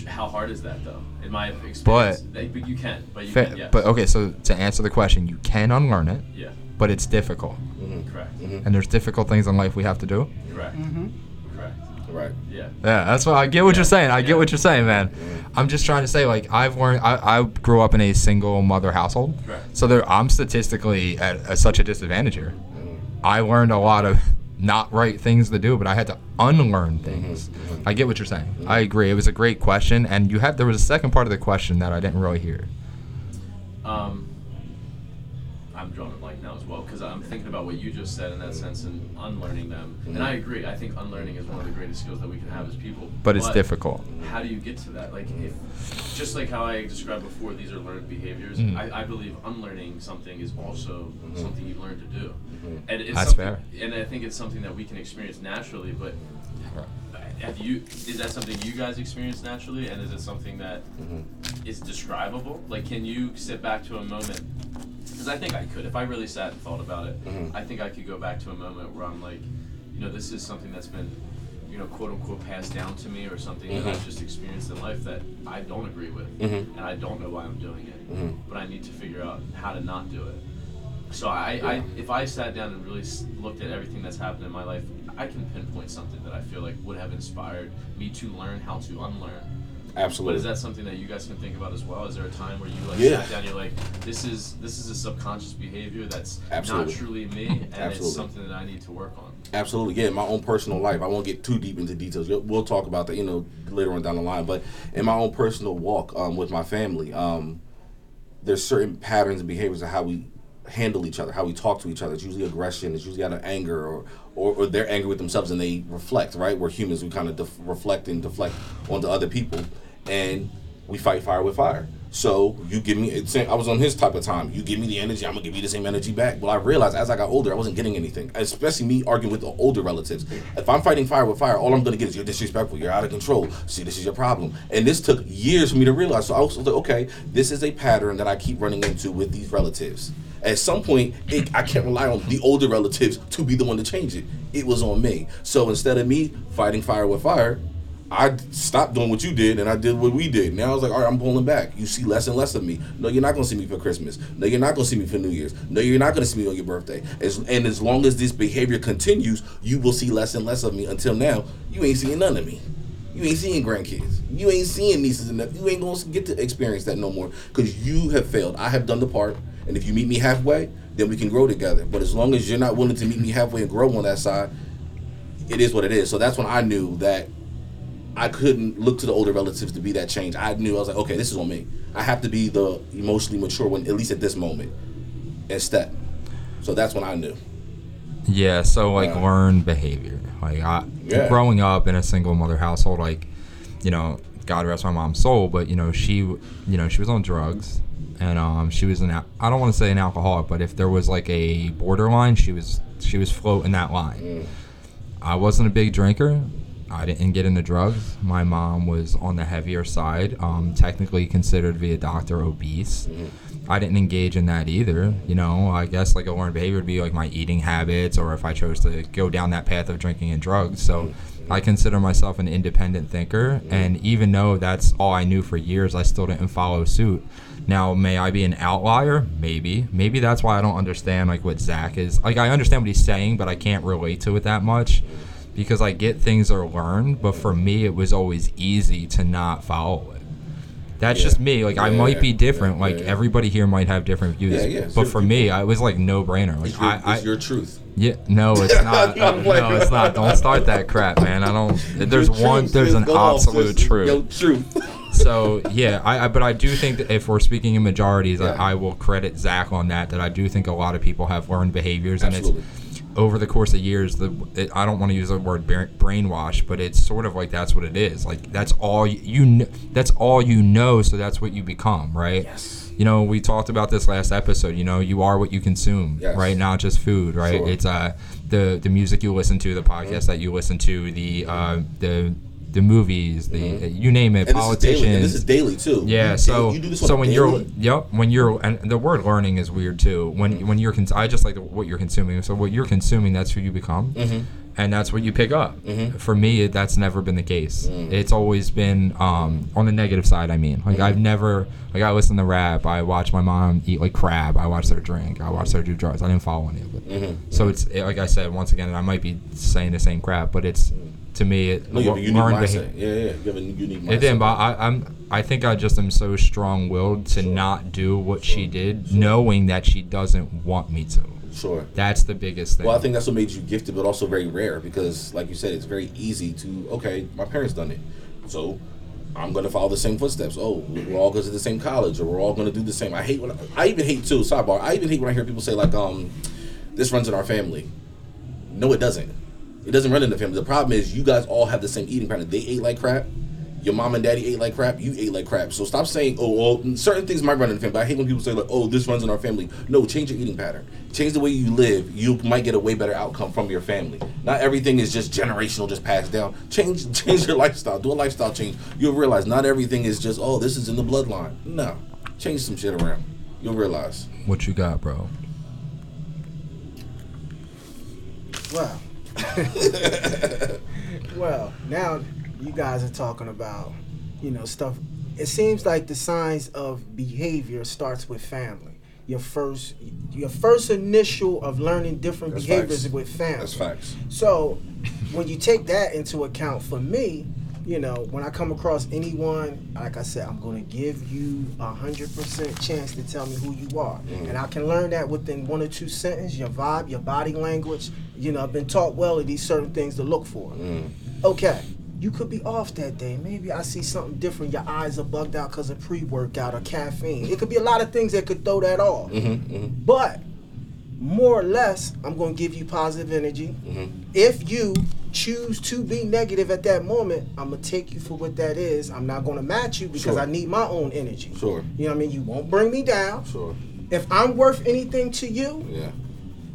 How hard is that though? In my experience, They- but you can, but you Fa- can, yes. But okay, so to answer the question, you can unlearn it, yeah, but it's difficult, Mhm. correct, Mhm. and there's difficult things in life we have to do. correct, Mm-hmm. correct. Right. Yeah, Yeah, that's what I get. What Yeah, you're saying. I yeah. get what you're saying, man. I'm just trying to say, like, I've learned. I, I grew up in a single mother household, correct. so there, I'm statistically at, at such a disadvantage here. I learned a lot of not right things to do, but I had to unlearn things. mhm. I get what you're saying. I agree. It was a great question, and you had there was a second part of the question that I didn't really hear. Um, thinking about what you just said in that sense and unlearning them. And I agree. I think unlearning is one of the greatest skills that we can have as people. But it's difficult. How do you get to that? Like, if just like how I described before, these are learned behaviors. Mhm. I, I believe unlearning something is also something you learn to do. And it's That's fair. And I think it's something that we can experience naturally. But have you? Is that something you guys experience naturally? And is it something that Mhm. is describable? Like, can you sit back to a moment? Because I think I could, if I really sat and thought about it, Mhm. I think I could go back to a moment where I'm like, you know, this is something that's been, you know, quote unquote passed down to me, or something that Mhm. I've just experienced in life that I don't agree with, Mhm. and I don't know why I'm doing it, Mhm. but I need to figure out how to not do it. So I, I if I sat down and really looked at everything that's happened in my life, I can pinpoint something that I feel like would have inspired me to learn how to unlearn. Absolutely. But is that something that you guys can think about as well? Is there a time where you like Yeah. sat down, you're like, this is this is a subconscious behavior that's Absolutely. not truly me, and Absolutely. it's something that I need to work on. Absolutely, yeah. In my own personal life, I won't get too deep into details. We'll- We'll talk about that, you know, later on down the line. But in my own personal walk um, with my family, um, there's certain patterns and behaviors of how we handle each other, how we talk to each other. It's usually aggression. It's usually out of anger, or or, or they're angry with themselves and they reflect. Right? We're humans. We kind of def- reflect and deflect onto other people, and we fight fire with fire. So you give me. It's, I was on his type of time. You give me the energy, I'm gonna give you the same energy back. Well, I realized as I got older, I wasn't getting anything. Especially me arguing with the older relatives. If I'm fighting fire with fire, all I'm gonna get is you're disrespectful. You're out of control. See, this is your problem. And this took years for me to realize. So I was like, okay, this is a pattern that I keep running into with these relatives. At some point, it, I can't rely on the older relatives to be the one to change it. It was on me. So instead of me fighting fire with fire, I stopped doing what you did and I did what we did. Now I was like, all right, I'm pulling back. You see less and less of me. No, you're not gonna see me for Christmas. No, you're not gonna see me for New Year's. No, you're not gonna see me on your birthday. As, and as long as this behavior continues, you will see less and less of me. Until now, you ain't seeing none of me. You ain't seeing grandkids. You ain't seeing nieces and nephews. You ain't gonna get to experience that no more because you have failed. I have done the part, and if you meet me halfway, then we can grow together. But as long as you're not willing to meet me halfway and grow on that side, it is what it is. So that's when I knew that I couldn't look to the older relatives to be that change. I knew I was like, okay, this is on me. I have to be the emotionally mature one, at least at this moment, and step. So that's when I knew. Yeah, so like Yeah. learn behavior. Like I, Yeah. growing up in a single mother household, like you know, God rest my mom's soul, but you know she, you know, she was on drugs, and um, she was an. I don't want to say an alcoholic, but if there was like a borderline, she was she was floating that line. I wasn't a big drinker. I didn't get into drugs. My mom was on the heavier side, um, technically considered via doctor obese. I didn't engage in that either. You know, I guess like a learned behavior would be like my eating habits, or if I chose to go down that path of drinking and drugs. So I consider myself an independent thinker, and even though that's all I knew for years, I still didn't follow suit. Now, may I be an outlier? Maybe. Maybe that's why I don't understand like what Zach is. Like I understand what he's saying, but I can't relate to it that much because I get things are learned, but for me it was always easy to not follow it. That's Yeah. just me. Like I Yeah, might be different. like everybody here might have different views. Yeah, yeah, But for me, I, it was like no brainer. Like It's your, I, I it's your truth. yeah, no, it's not. No, no, it's not. Don't start that crap, man. I don't. There's Your one. There's an absolute truth. Truth. So yeah, I, I but I do think that if we're speaking in majorities. I, I will credit Zach on that. That I do think a lot of people have learned behaviors, Absolutely. and it's over the course of years. The it, I don't want to use the word brainwash, but it's sort of like that's what it is. Like that's all you, you kn- that's all you know, so that's what you become, right? Yes. You know, we talked about this last episode. You know, you are what you consume, Yes. right? Not just food, right? Sure. It's uh the the music you listen to, the podcast that you listen to, the uh the the movies, the you name it, Mm-hmm. And this is daily. politicians. And this is daily too. Yeah, You- so you do this on so when you're yep when you're and the word learning is weird too. When when you're cons- I just like what you're consuming. So what you're consuming, that's who you become, Mm-hmm. and that's what you pick up. For me, that's never been the case. Mm. It's always been um, on the negative side. I mean, like Mm-hmm. I've never like I listen to rap. I watch my mom eat like crab. I watch her drink. I watch her do drugs. I didn't follow any of it. Mm-hmm. So it's it, like I said once again, and I might be saying the same crap, but it's to me it No, have a learned mindset. behavior. Yeah, yeah. You have a unique mindset. It didn't, but I, I'm. I think I just am so strong-willed to not do what she did, knowing that she doesn't want me to. Sure. That's the biggest thing. Well, I think that's what made you gifted, but also very rare because, like you said, it's very easy to okay. My parents done it, so I'm gonna follow the same footsteps. Oh, we're all going to the same college, or we're all gonna do the same. I hate when I, I even hate too. Sidebar. I even hate when I hear people say like, um, this runs in our family. No, it doesn't. It doesn't run in the family. The problem is you guys all have the same eating pattern. They ate like crap. Your mom and daddy ate like crap. You ate like crap. So stop saying, oh, well, certain things might run in the family. But I hate when people say like, oh, this runs in our family. No, change your eating pattern. Change the way you live. You might get a way better outcome from your family. Not everything is just generational, just passed down. Change, change your lifestyle. Do a lifestyle change. You'll realize not everything is just, oh, this is in the bloodline. No, change some shit around. You'll realize. what you got, bro? Well, well, now you guys are talking about, you know, stuff. It seems like the signs of behavior starts with family. Your first, your first initial of learning different That's behaviors facts. with family. That's facts. So, when you take that into account, for me, you know, when I come across anyone, like I said, I'm gonna give you a hundred percent chance to tell me who you are, Mm. and I can learn that within one or two sentences. Your vibe, your body language. You know, I've been taught well of these certain things to look for. Mm. Okay, you could be off that day. Maybe I see something different. Your eyes are bugged out because of pre-workout or caffeine. It could be a lot of things that could throw that off. Mm-hmm, mm-hmm, But more or less, I'm going to give you positive energy. mm-hmm. If you choose to be negative at that moment, I'm to take you for what that is. I'm not to match you because Sure. I need my own energy. Sure. You know what I mean? You won't bring me down. Sure. If I'm worth anything to you, Yeah.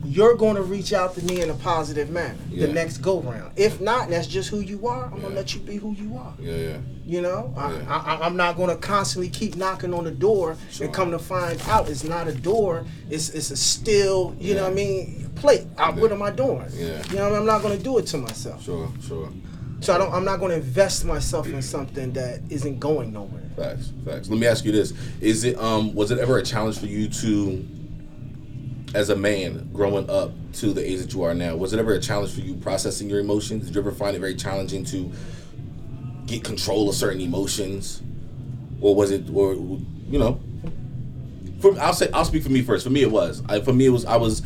You're going to reach out to me in a positive manner Yeah. the next go round. If not, that's just who you are. I'm gonna let you be who you are. Yeah. Yeah. You know, Yeah. I, I, I'm not going to constantly keep knocking on the door Sure. and come to find out it's not a door. It's it's a still, you know what I mean, plate. I, Yeah. What am I doing? Yeah. You know, what I mean? I'm not going to do it to myself. Sure. Sure. So I don't. I'm not going to invest myself in something that isn't going nowhere. Facts, facts. Let me ask you this: Is it um was it ever a challenge for you to, as a man growing up to the age that you are now, was it ever a challenge for you processing your emotions? Did you ever find it very challenging to get control of certain emotions, or was it, or you know? For, I'll say I'll speak for me first. For me, it was. I, for me, it was. I was.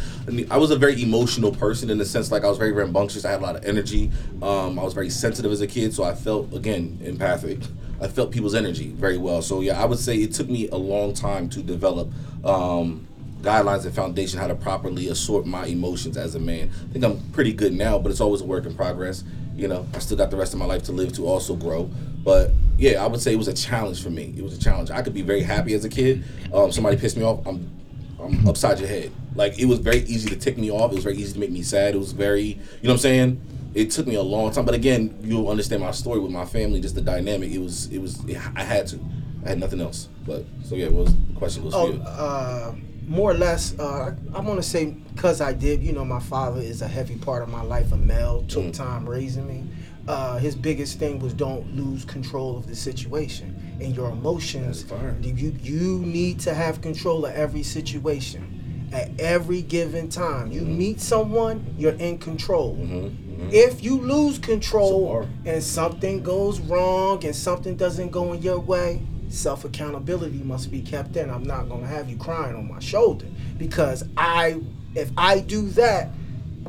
I was a very emotional person in the sense like I was very rambunctious. I had a lot of energy. Um, I was very sensitive as a kid, so I felt again empathic. I felt people's energy very well. So yeah, I would say it took me a long time to develop um, guidelines and foundation how to properly assort my emotions as a man. I think I'm pretty good now, but it's always a work in progress. You know, I still got the rest of my life to live to also grow. But yeah, I would say it was a challenge for me. It was a challenge. I could be very happy as a kid. Um, somebody pissed me off. I'm I'm upside your head. Like it was very easy to tick me off. It was very easy to make me sad. It was very, you know what I'm saying? It took me a long time, but again, you'll understand my story with my family, just the dynamic. It was, it was, I had to, I had nothing else. But so yeah, what was the question was for Oh, you? uh, more or less. Uh, I, want to say because I did. You know, my father is a heavy part of my life. A male took Mm. time raising me. Uh, his biggest thing was don't lose control of the situation and your emotions. You you need to have control of every situation at every given time. You Mm-hmm. meet someone, you're in control. Mhm. If you lose control Some and something goes wrong and something doesn't go in your way, self accountability must be kept in. I'm not gonna have you crying on my shoulder because I, if I do that,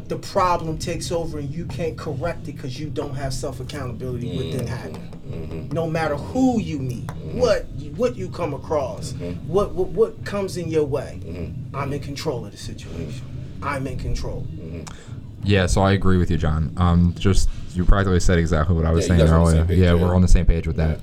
the problem takes over and you can't correct it because you don't have self accountability within happen. Mhm. No matter who you meet, what you, what you come across, Mhm. what, what what comes in your way, Mhm. I'm in control of the situation. I'm in control. Yeah, so I agree with you, John. Um, just you practically said exactly what I was Yeah, saying guys are on the earlier. page, yeah, yeah. we're on the same page with that.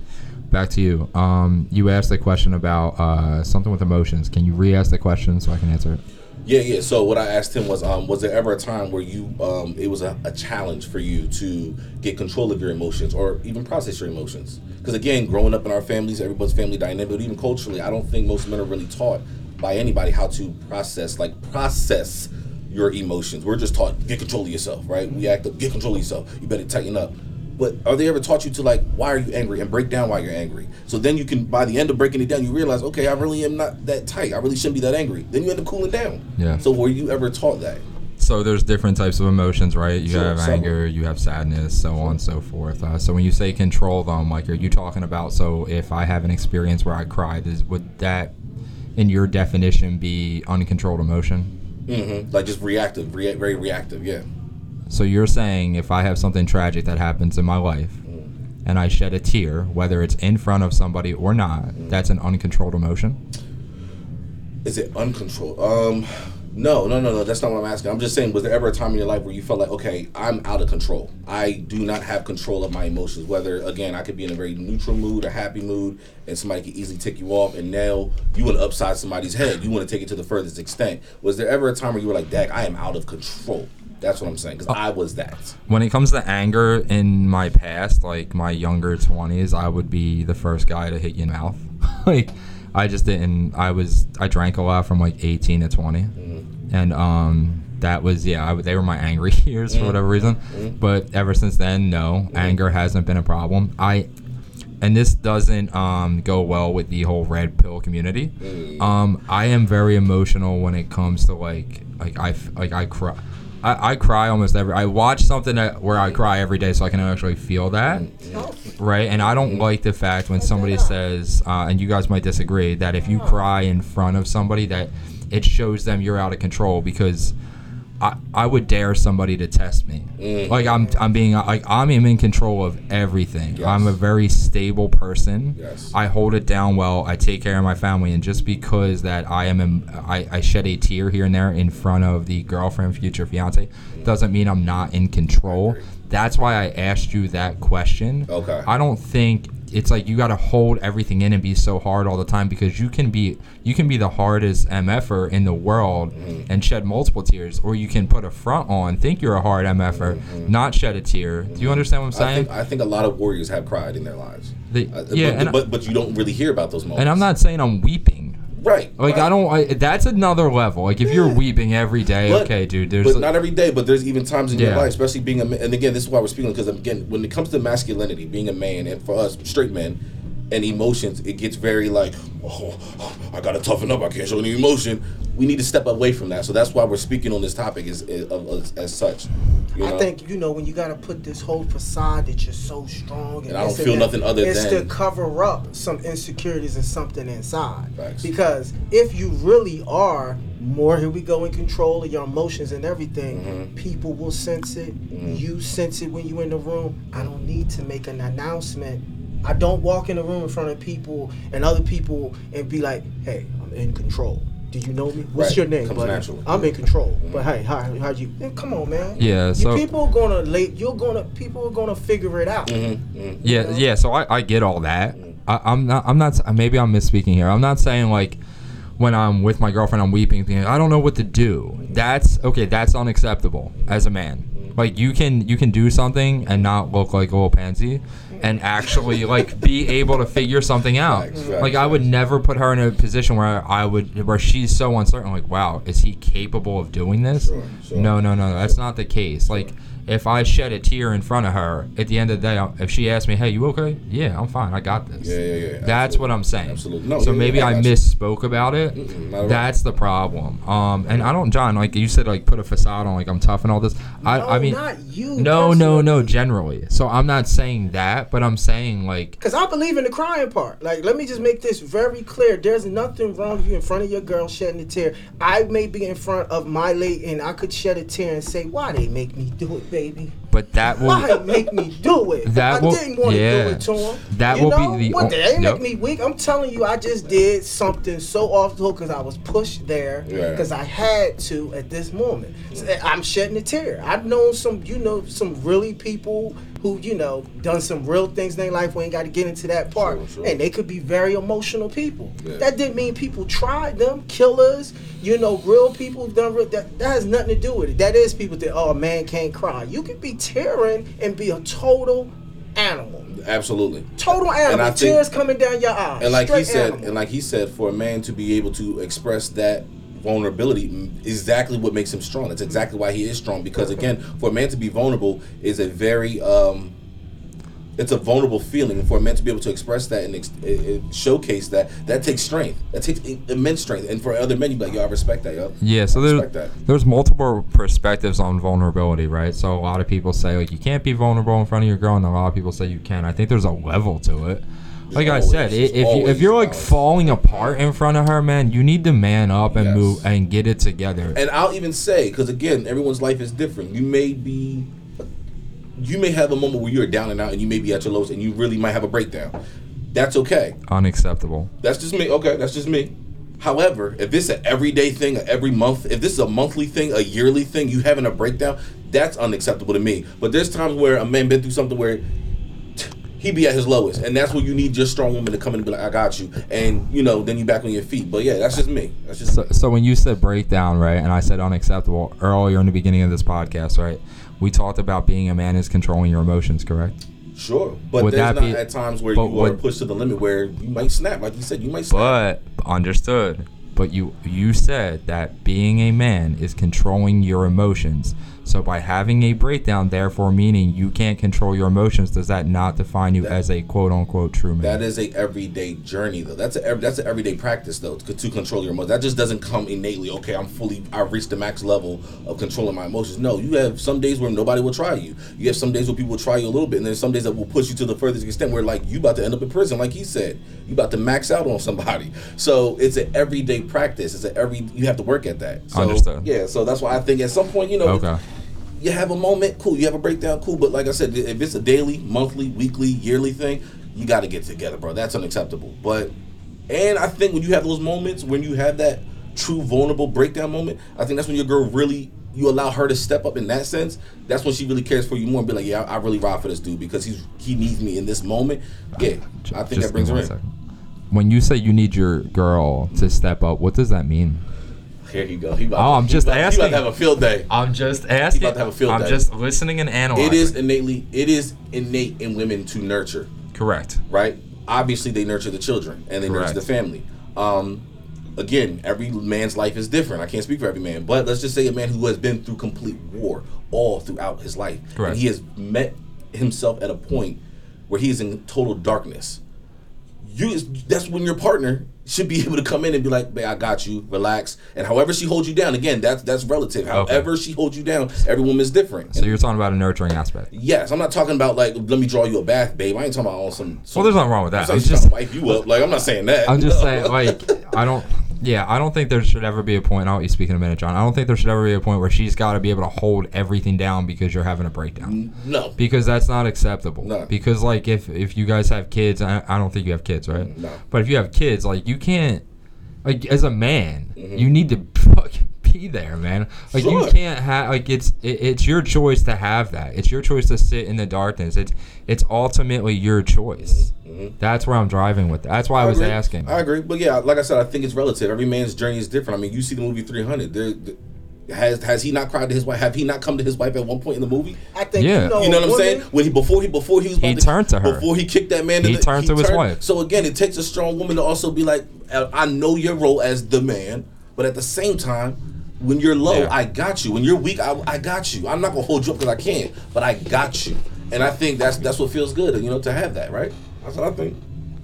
Back to you. Um, you asked a question about uh, something with emotions. Can you re-ask the question so I can answer it? Yeah, yeah. So what I asked him was, um, was there ever a time where you, um, it was a, a challenge for you to get control of your emotions or even process your emotions? Because again, growing up in our families, everybody's family dynamic, but even culturally, I don't think most men are really taught by anybody how to process, like process your emotions. We're just taught get control of yourself, right? We act up, get control of yourself. You better tighten up. But are they ever taught you to like why are you angry and break down why you're angry? So then you can by the end of breaking it down, you realize okay, I really am not that tight. I really shouldn't be that angry. Then you end up cooling down. Yeah. So were you ever taught that? So there's different types of emotions, right? You Sure, have some. anger, you have sadness, so on and so forth. Uh, so when you say control them, like, are you talking about? So if I have an experience where I cried, is would that, in your definition, be uncontrolled emotion? Mm-hmm. Like just reactive, rea- very reactive. Yeah. So you're saying if I have something tragic that happens in my life, and I shed a tear, whether it's in front of somebody or not, that's an uncontrolled emotion? Is it uncontrolled? Um, no, no, no, no. That's not what I'm asking. I'm just saying, was there ever a time in your life where you felt like, okay, I'm out of control. I do not have control of my emotions. Whether again, I could be in a very neutral mood, a happy mood, and somebody could easily tick you off, and now you want to upside somebody's head. You want to take it to the furthest extent. Was there ever a time where you were like, Dak, I am out of control? That's what I'm saying, because I was that. When it comes to anger in my past, like my younger 20s, I would be the first guy to hit you in the mouth. like, I just didn't, I was, I drank a lot from like 18 to 20. And, um, that was yeah. I, they were my angry years for whatever reason, but ever since then, no, anger hasn't been a problem. I and this doesn't um, go well with the whole red pill community. Um, I am very emotional when it comes to like like I like I cry. I, I cry almost every. I watch something that, where I cry every day, so I can actually feel that, right? And I don't like the fact when somebody says, uh, and you guys might disagree, that if you cry in front of somebody, that it shows them you're out of control because. I, I would dare somebody to test me. Mm. Like I'm I'm being like I'm in control of everything. Yes. I'm a very stable person. Yes. I hold it down well. I take care of my family, and just because that I am, in, I, I shed a tear here and there in front of the girlfriend, future fiance, doesn't mean I'm not in control. That's why I asked you that question. Okay. I don't think it's like you got to hold everything in and be so hard all the time because you can be you can be the hardest mf'er in the world Mm-hmm. and shed multiple tears, or you can put a front on, think you're a hard mf'er, not shed a tear. Do you understand what I'm Mm-hmm. I saying? think I think a lot of warriors have cried in their lives. The- Uh, yeah, but, I- but but you don't really hear about those moments. and I'm not saying I'm weeping. Right. Like right. I don't. I, that's another level. Like if you're weeping every day, But- okay, dude. There's but not every day. But there's even times in your life, especially being a man. And again, this is why we're speaking because again, when it comes to masculinity, being a man, and for us straight men, and emotions, it gets very like, oh, I gotta toughen up. I can't show any emotion. We need to step away from that. So that's why we're speaking on this topic as as, as, such. You I think you know when you got to put this whole facade that you're so strong, and, And I don't feel nothing other it's than- it's to cover up some insecurities and something inside. Facts. Because if you really are more, here we go, in control of your emotions and everything, Mm-hmm. people will sense it. You sense it when you're in the room. I don't need to make an announcement. I don't walk in the room in front of people and other people and be like, "Hey, I'm in control." Do you know me? What's Right. your name, Comes buddy? naturally. I'm in control. Mm-hmm. But hey, how how you? Come on, man. Yeah, You so- people are gonna late. You're gonna people are gonna figure it out. Mm-hmm. mm-hmm. Yeah, yeah. So I, I get all that. Mm-hmm. I, I'm not. I'm not. Maybe I'm misspeaking here. I'm not saying like when I'm with my girlfriend, I'm weeping, thinking I don't know what to do. That's okay. That's unacceptable as a man. Like you can you can do something and not look like a little pansy, and actually like be able to figure something out. Facts, facts, Like I would never put her in a position where I would where she's so uncertain. Like wow, is he capable of doing this? Sure, sure. No, no, no. That's not the case. Like if I shed a tear in front of her, at the end of the day, if she asks me, "Hey, you okay?" Yeah, I'm fine. I got this. Yeah, yeah, yeah. That's what I'm saying. Absolutely. No, so yeah, maybe yeah, I I got you. misspoke about it. Mm-mm, not at all. That's the problem. Um, and I don't, John. Like you said, like put a facade on, like I'm tough and all this. I, No, I mean, not you. no, no, no. Generally, so I'm not saying that, but I'm saying like, Cause I believe in the crying part. Like, let me just make this very clear. There's nothing wrong with you in front of your girl shedding a tear. I may be in front of my lady and I could shed a tear and say, "Why they make me do it, baby? but that will. Why they make me do it? That I will- didn't want to yeah. do it to him. That you will be know? the What, o- they ain't yep. make me weak. I'm telling you, I just did something so off the hook because I was pushed there Yeah. because I had to at this moment. So, I'm shedding a tear. I've known some, you know, some really people who, you know, done some real things in their life. We ain't got to get into that part. Sure, sure. And they could be very emotional people. Yeah. That didn't mean people tried them, killers, you know, real people done real, that, that has nothing to do with it. That is people that, oh, man can't cry. You could be tearing and be a total animal. Absolutely. Total animal. I think- Tears coming down your eyes. And like he said, animal. and like he said, for a man to be able to express that vulnerability exactly what makes him strong. That's exactly why he is strong. Because again, for a man to be vulnerable is a very um, it's a vulnerable feeling. And for a man to be able to express that and ex- it, it showcase that, that takes strength. That takes immense strength. And for other men, you be like, yo, I respect that, yo. Yeah, so there's that. there's multiple perspectives on vulnerability, right? So a lot of people say like you can't be vulnerable in front of your girl, and a lot of people say you can. I think there's a level to it. Like I always- said, i- there's if you, if you're like falling apart in front of her, man, you need to man up and Yes. move and get it together. And I'll even say, because again, everyone's life is different. You may be, you may have a moment where you're down and out, and you may be at your lowest, and you really might have a breakdown. That's okay. Unacceptable. That's just me. Okay, that's just me. However, if this is an everyday thing, a every month, if this is a monthly thing, a yearly thing, you having a breakdown, that's unacceptable to me. But there's times where a man been through something where he be at his lowest, and that's when you need your strong woman to come in and be like, "I got you," and you know, then you back on your feet. But yeah, that's just me. That's just So, so when you said breakdown, right, and I said unacceptable earlier in the beginning of this podcast, right, we talked about being a man is controlling your emotions, correct? Sure, but Would there's not be- at times where you are pushed to the limit where you might snap. Like you said, you might snap. But understood. But you you said that being a man is controlling your emotions. So by having a breakdown, therefore meaning you can't control your emotions, does that not define you That- as a quote unquote true man? That is a everyday journey though. That's a that's an everyday practice though to, to control your emotions. That just doesn't come innately. Okay, I'm fully I've reached the max level of controlling my emotions. No, you have some days where nobody will try you. You have some days where people will try you a little bit, and there's some days that will push you to the furthest extent where like you about to end up in prison, like he said. You about to max out on somebody. So it's an everyday practice. It's an every you have to work at that. So, Understood. Yeah. So that's why I think at some point you know okay. You have a moment, cool. You have a breakdown, cool. But like I said, if it's a daily, monthly, weekly, yearly thing, you got to get together, bro. That's unacceptable. But and I think when you have those moments, when you have that true vulnerable breakdown moment, I think that's when your girl really you allow her to step up in that sense. That's when she really cares for you more and be like, yeah, I, I really ride for this dude because he's he needs me in this moment. Yeah, I think that brings her in. When you say you need your girl to step up, what does that mean? Here you go. He about Oh, to, I'm he just about, He about to have a field day. I'm just asking. He about to have a field I'm day. just listening and analyzing. It is innately, it is innate in women to nurture. correct. right? Obviously, they nurture the children and they Correct. nurture the family. Um, again, every man's life is different. I can't speak for every man, but let's just say a man who has been through complete war all throughout his life, Correct. and he has met himself at a point where he is in total darkness. You, that's when your partner should be able to come in and be like, "Babe, I got you. Relax." And however she holds you down, again, that's that's relative. However she holds you down, every woman's different. So you're talking about a nurturing aspect. Yes, I'm not talking about like let me draw you a bath, babe. I ain't talking about on some. some Well, there's nothing wrong with that. I'm I'm just just, trying to wipe you up. Like I'm not saying that. I'm just saying, like, I don't. Yeah, I don't think there should ever be a point. I'll let you speak in a minute, John. I don't think there should ever be a point where she's got to be able to hold everything down because you're having a breakdown. no. Because that's not acceptable. No. Because like if if you guys have kids, I, I don't think you have kids, right? No. But if you have kids, like you can't, like as a man, Mm-hmm. you need to fucking be there, man. Like you can't have like it's it, it's your choice to have that. It's your choice to sit in the darkness. It's it's ultimately your choice. That's where I'm driving with. That. That's why I, was Mm-hmm. agree. asking. I agree, but yeah, like I said, I think it's relative. Every man's journey is different. I mean, you see the movie 300. There, there- has has he not cried to his wife? Have he not come to his wife at one point in the movie? I think Yeah. you know, You know what I'm saying? When he before he before he was about He turned to her. before he kicked that man. in He the, turned to his wife. So again, it takes a strong woman to also be like, "Uh, I know your role as the man, but at the same time, when you're low, Yeah. I got you. When you're weak, I, I got you. I'm not gonna hold you up because I can't, but I got you. And I think that's that's what feels good, you know, to have that, right? That's what I think.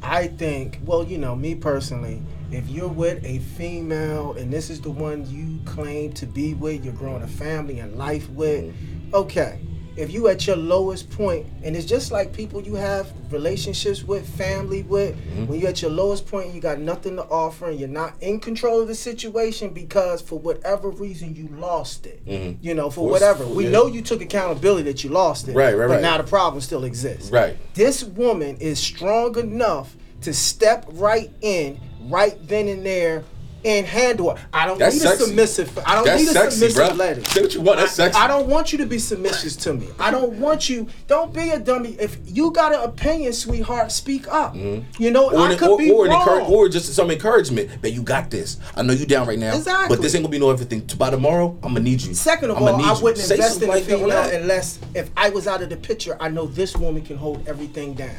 I think, well, you know, me personally, if you're with a female and this is the one you claim to be with, you're growing a family and life with, Mm-hmm. okay. If you at your lowest point, and it's just like people you have relationships with, family with, Mm-hmm. when you're at your lowest point, you got nothing to offer, and you're not in control of the situation because for whatever reason you lost it. Mhm. You know, for whatever. We yeah. know you took accountability that you lost it. Right, right, but right. now the problem still exists Right. this woman is strong enough to step right in right then and there and handle it. I don't That's need sexy. a submissive. I don't That's need a sexy, submissive bruh. lady. Say what you want, that's I- sexy. I, don't want you to be submissive to me. I don't want you. Don't be a dummy. If you got an opinion, sweetheart, speak up. You know, Mm-hmm. Or, I an- could or, be or, wrong. encourage, or just some encouragement that you got this. I know you down right now, Exactly. but this ain't gonna be no everything. By tomorrow, I'm gonna need you. Second of I'ma all, I wouldn't Say invest in a female unless if I was out of the picture, I know this woman can hold everything down.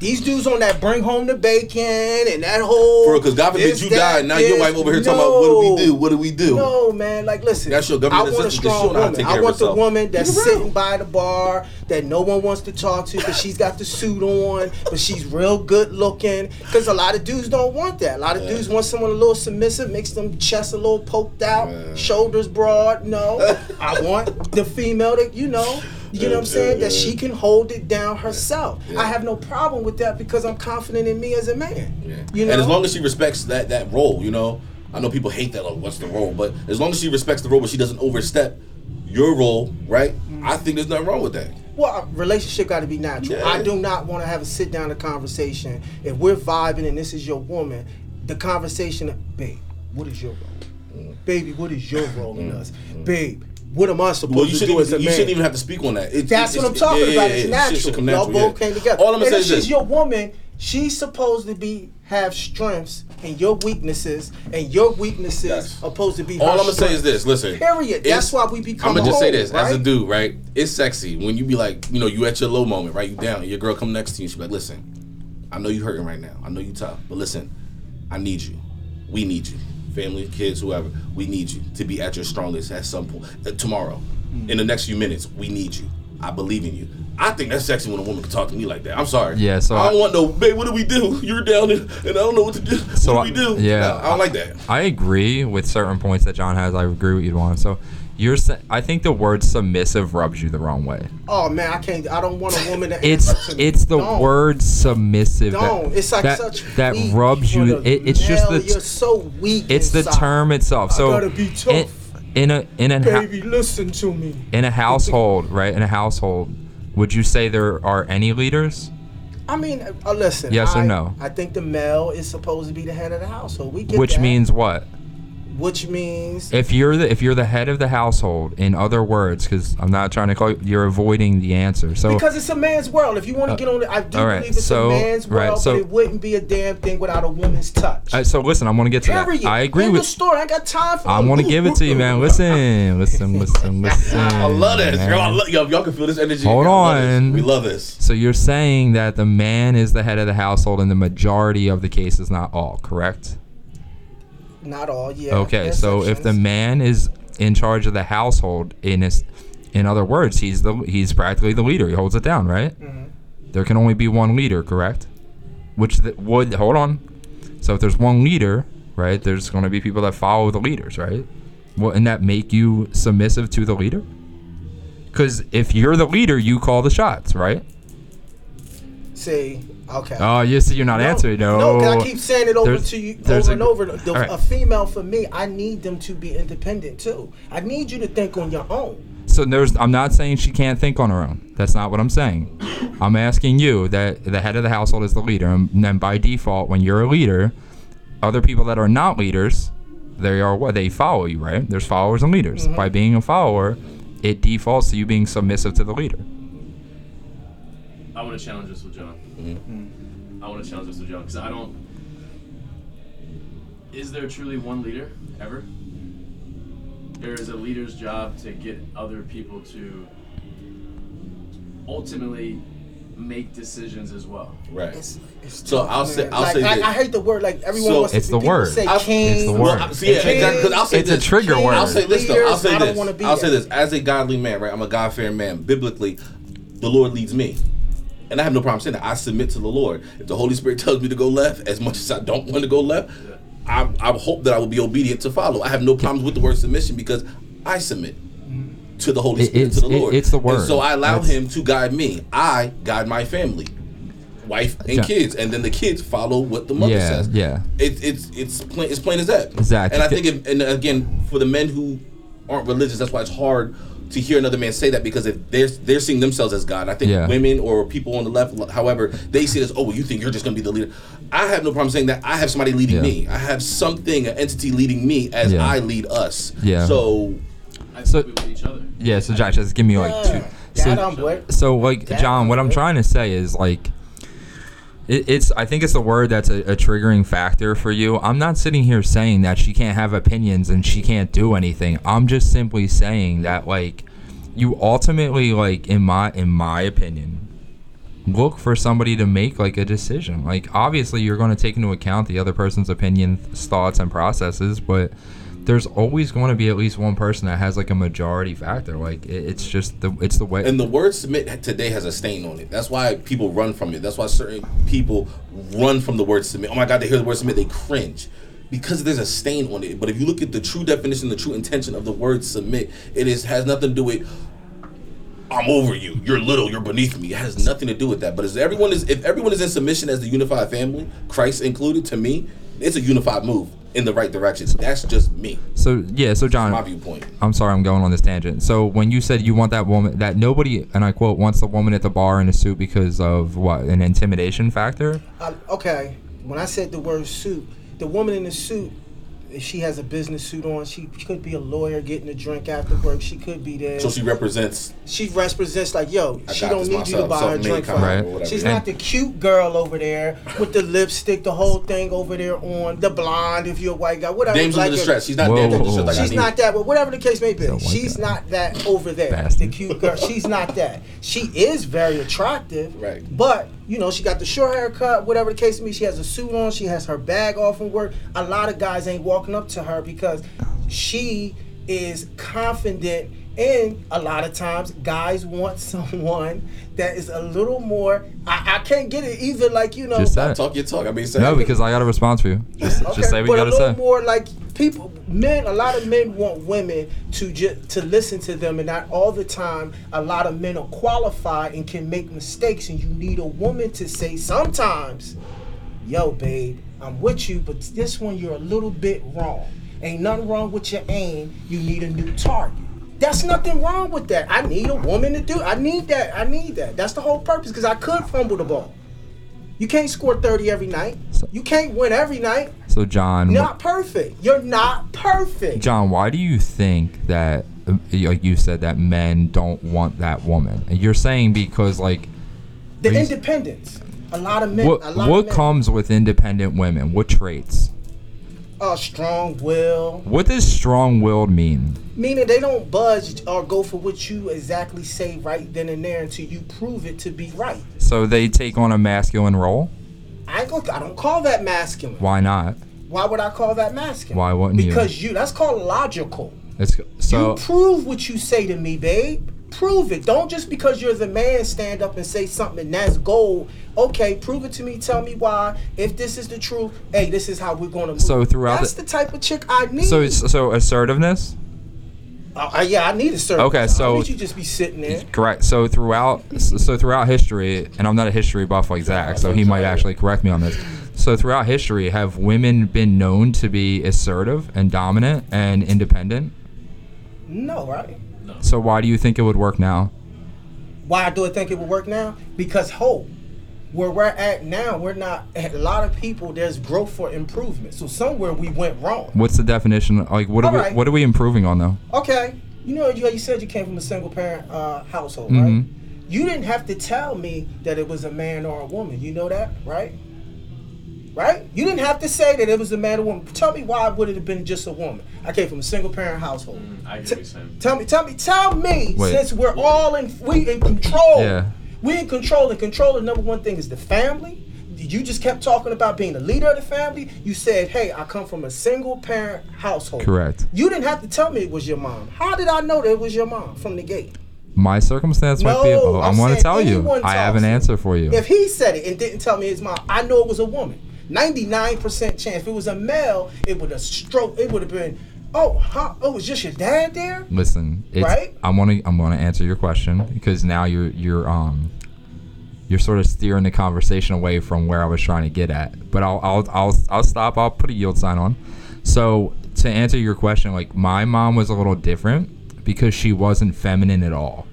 These dudes on that bring home the bacon and that whole For because God forbid you die, now your wife over here talking about what do we do? What do we do? No, man. Like, listen. That's your government I want a strong she'll know how to woman. I want the herself. woman that's Keep it real. sitting by the bar that no one wants to talk to because she's got the suit on, but she's real good looking. Because a lot of dudes don't want that. A lot of Yeah. dudes want someone a little submissive, makes them chest a little poked out, Yeah. shoulders broad. No, I want the female that you know. You know what I'm saying? That she can hold it down herself. I have no problem with that because I'm confident in me as a man. You know? And as long as she respects that that role, you know, I know people hate that. Like, what's the role? But as long as she respects the role, but she doesn't overstep your role, right? I think there's nothing wrong with that. Well, a relationship got to be natural. Yeah. I do not want to have a sit down a conversation. If we're vibing and this is your woman, the conversation, babe, what is your role? Mm. Baby, what is your role in mm. us? Mm. Babe, what am I supposed Well, you to shouldn't do as a even, you man? shouldn't even have to speak on that. It- That's it's- what I'm talking yeah, about. yeah, It's. Natural. should come Y'all both came together. All I'm and say if is she's this. your woman, she's supposed to be have strengths and your weaknesses, and your weaknesses Yes. are supposed to be. All I'm gonna say is this. Listen. Period. That's why we become I'm gonna just say this as a dude, right? It's sexy when you be like, you know, you at your low moment, right? You down, and your girl come next to you. She be like, listen, I know you hurting right now. I know you tough, but listen, I need you. We need you. Family, kids, whoever. We need you to be at your strongest at some point uh, tomorrow. in the next few minutes. We need you. I believe in you. I think that's sexy when a woman can talk to me like that. I'm sorry. Yeah, so I don't I- want no, babe. What do we do? You're down and, and I don't know what to do. So what do I- we do? yeah, No, I don't like that. I agree with certain points that John has. I agree with you, Dwuan. So you're sa- I think the word submissive rubs you the wrong way. Oh man, I can't. I don't want a woman that. It's to me. it's the Don't. word submissive Don't. It's like that, such that rubs you. It, it's just the You're so weak. it's the term itself. So gotta be tough. In, in a in a Baby, listen to me. in a household, right? In a household, would you say there are any leaders? I mean, uh, listen. Yes or no? I think the male is supposed to be the head of the household. We get Which that. means what? Which means If you're the if you're the head of the household, in other words, because I'm not trying to call you, you're avoiding the answer. So because it's a man's world. If you want to Uh, get on it, I do all right, believe it's so- a man's right, world, so- but it wouldn't be a damn thing without a woman's touch. Uh, so listen, I'm gonna get to Period. that. I agree End of with. story. I got time for. I'm gonna give it to you, man. Listen, listen, listen, listen. I love this. man. Yo, I love, yo, y'all can feel this energy. Hold I love this. on. We love this. So you're saying that the man is the head of the household in the majority of the cases, not all, correct? Not all. Yeah. Okay, so if the man is in charge of the household, in his, in other words, he's the he's practically the leader. He holds it down, right? Mm-hmm. There can only be one leader, correct? Which th- would hold on. So if there's one leader, right, there's going to be people that follow the leaders, right? Wouldn't that make you submissive to the leader? Because if you're the leader, you call the shots, right? see, okay. Oh, you see, you're not answering. No, No, 'cause I keep saying it over There's- to you there's over a- and over. The, all right. A female for me, I need them to be independent too. I need you to think on your own. So there's I'm not saying she can't think on her own. That's not what I'm saying. I'm asking you that the head of the household is the leader, and then by default, when you're a leader, other people that are not leaders, they are what they follow you, right? There's followers and leaders. Mm-hmm. By being a follower, it defaults to you being submissive to the leader. I want to challenge this with John. Mm-hmm. I want to challenge this with John because I don't. Is there truly one leader ever? There is a leader's job to get other people to ultimately make decisions as well. Right. It's, it's So tough, I'll say- I'll like, say I, this. I hate the word. Like everyone So- wants to It's the people word. Say I- king. It's the Well, word. I- see, yeah, King, exactly. Because I'll say It's a trigger King, word. I'll say this though. I'll say I this. I'll say this. As a godly man, right? I'm a God fearing man. Biblically, the Lord leads me. And I have no problem saying that. I submit to the Lord. If the Holy Spirit tells me to go left, as much as I don't want to go left, I, I hope that I will be obedient to follow. I have no problems with the word submission because I submit mm-hmm. to the Holy Spirit, it's- to the it- Lord. it's the And word. so I allow That's- Him to guide me. I guide my family, wife and Yeah. kids, and then the kids follow what the mother Yeah, says. yeah. It, it's it's plain it's plain as that. Exactly. And I think, if, and again, for the men who aren't religious, that's why it's hard to hear another man say that because if they're they're seeing themselves as God, I think Yeah. women or people on the left, however, they see it as, oh, well, you think you're just going to be the leader. I have no problem saying that. I have somebody leading Yeah. me. I have something, an entity leading me as Yeah. I lead us. Yeah. So So- think with each other. Yeah. So Josh, just give me like two. Yeah, So, so like John, what I'm trying to say is like. It, it's. I think it's the word that's a, a triggering factor for you. I'm not sitting here saying that she can't have opinions and she can't do anything. I'm just simply saying that like, you ultimately like in my in my opinion, look for somebody to make like a decision. Like obviously you're going to take into account the other person's opinions, thoughts, and processes, but there's always going to be at least one person that has like a majority factor. Like it, it's just the it's the way. And the word submit today has a stain on it. That's why people run from it. That's why certain people run from the word submit. Oh my God, they hear the word submit, they cringe. Because there's a stain on it. But if you look at the true definition, the true intention of the word submit, it is has nothing to do with I'm over you. You're little. You're beneath me. It has nothing to do with that. But as everyone is, if everyone is in submission as the unified family, Christ included, to me, it's a unified move in the right direction. That's just me, so yeah, so John, my viewpoint. I'm sorry, I'm going on this tangent. So when you said you want that woman, that nobody, and I quote, wants the woman at the bar in a suit because of what an intimidation factor. I, okay, when I said the word suit, the woman in the suit, if she has a business suit on, she could be a lawyer getting a drink after work. She could be there. So she represents she represents like, yo, I she don't this need you to myself, buy her a drink for kind her. of. She's And- not the cute girl over there with the lipstick, the whole thing over there on the blonde. If you're a white guy, whatever. Dames like in a- distress. She's not Whoa. dames like She's not that, but whatever the case may be, a she's guy. not that over there. Bastard. The cute girl, she's not that. She is very attractive, Right. But you know, she got the short haircut, whatever the case may be. She has a suit on. She has her bag off from work. A lot of guys ain't walking up to her because she is confident And a lot of times, guys want someone that is a little more. I, I can't get it either. Like you know, Just say it. Talk your talk. I mean, say No, it. because I got a response for you. Just, Okay, just say what but you gotta little say. more like people, men. A lot of men want women to just to listen to them, and not all the time. A lot of men are qualified and can make mistakes, and you need a woman to say sometimes, "Yo, babe, I'm with you, but this one you're a little bit wrong. Ain't nothing wrong with your aim. You need a new target." That's nothing wrong with that. I need a woman to do. I need that. I need that. That's the whole purpose. Because I could fumble the ball. You can't score 30 every night. You can't win every night. So John, not perfect. You're not perfect. John, why do you think that, like you said, that men don't want that woman? And You're saying because like The independence. A lot of men. what a lot what of men, comes with independent women? What traits? uh, strong will, What does strong-willed mean? meaning they don't budge or go for what you exactly say right then and there until you prove it to be right. So they take on a masculine role? I I don't call that masculine. Why not? Why would I call that masculine? Why wouldn't you? Because you. That's called logical. It's so you prove what you say to me, babe. Prove it. Don't just because you're the man stand up and say something and that's gold. Okay, prove it to me. Tell me why. If this is the truth, hey, this is how we're gonna move. So throughout that's the- the, type of chick I need. so so assertiveness. Uh, yeah, I need a service. Okay, so- don't you just be sitting there. Correct. So throughout, so throughout history, and I'm not a history buff like Zach, so he might actually correct me on this. So throughout history, have women been known to be assertive and dominant and independent? No, right? So why do you think it would work now? Why do I think it would work now? Because hope. Where we're at now, we're not. A lot of people, there's growth for improvement. So somewhere we went wrong. What's the definition? Like, what are we, Alright. what are we improving on though? Okay, you know, you, you said you came from a single parent uh, household, Mhm. right? You didn't have to tell me that it was a man or a woman. You know that, right? Right? You didn't have to say that it was a man or woman. Tell me why would it have been just a woman? I came from a single parent household. Mm, I get T- you're saying. Tell me, tell me, tell me. Wait. Since we're all in, we in control. Yeah. We in control. And control. The number one thing is the family. You just kept talking about being the leader of the family. You said, "Hey, I come from a single parent household." Correct. You didn't have to tell me it was your mom. How did I know that it was your mom from the gate? My circumstance might be. No, Oh, I'm I'm going to tell you. I have an answer for you. If he said it and didn't tell me his mom, I know it was a woman. Ninety-nine percent chance. If it was a male, it would have stroke. It would have been. Oh, huh? Oh, it was just your dad there? Listen, it's, Right? I'm gonna I'm gonna answer your question because now you're you're um you're sort of steering the conversation away from where I was trying to get at. But I'll I'll I'll, I'll stop. I'll put a yield sign on. So to answer your question, like my mom was a little different because she wasn't feminine at all.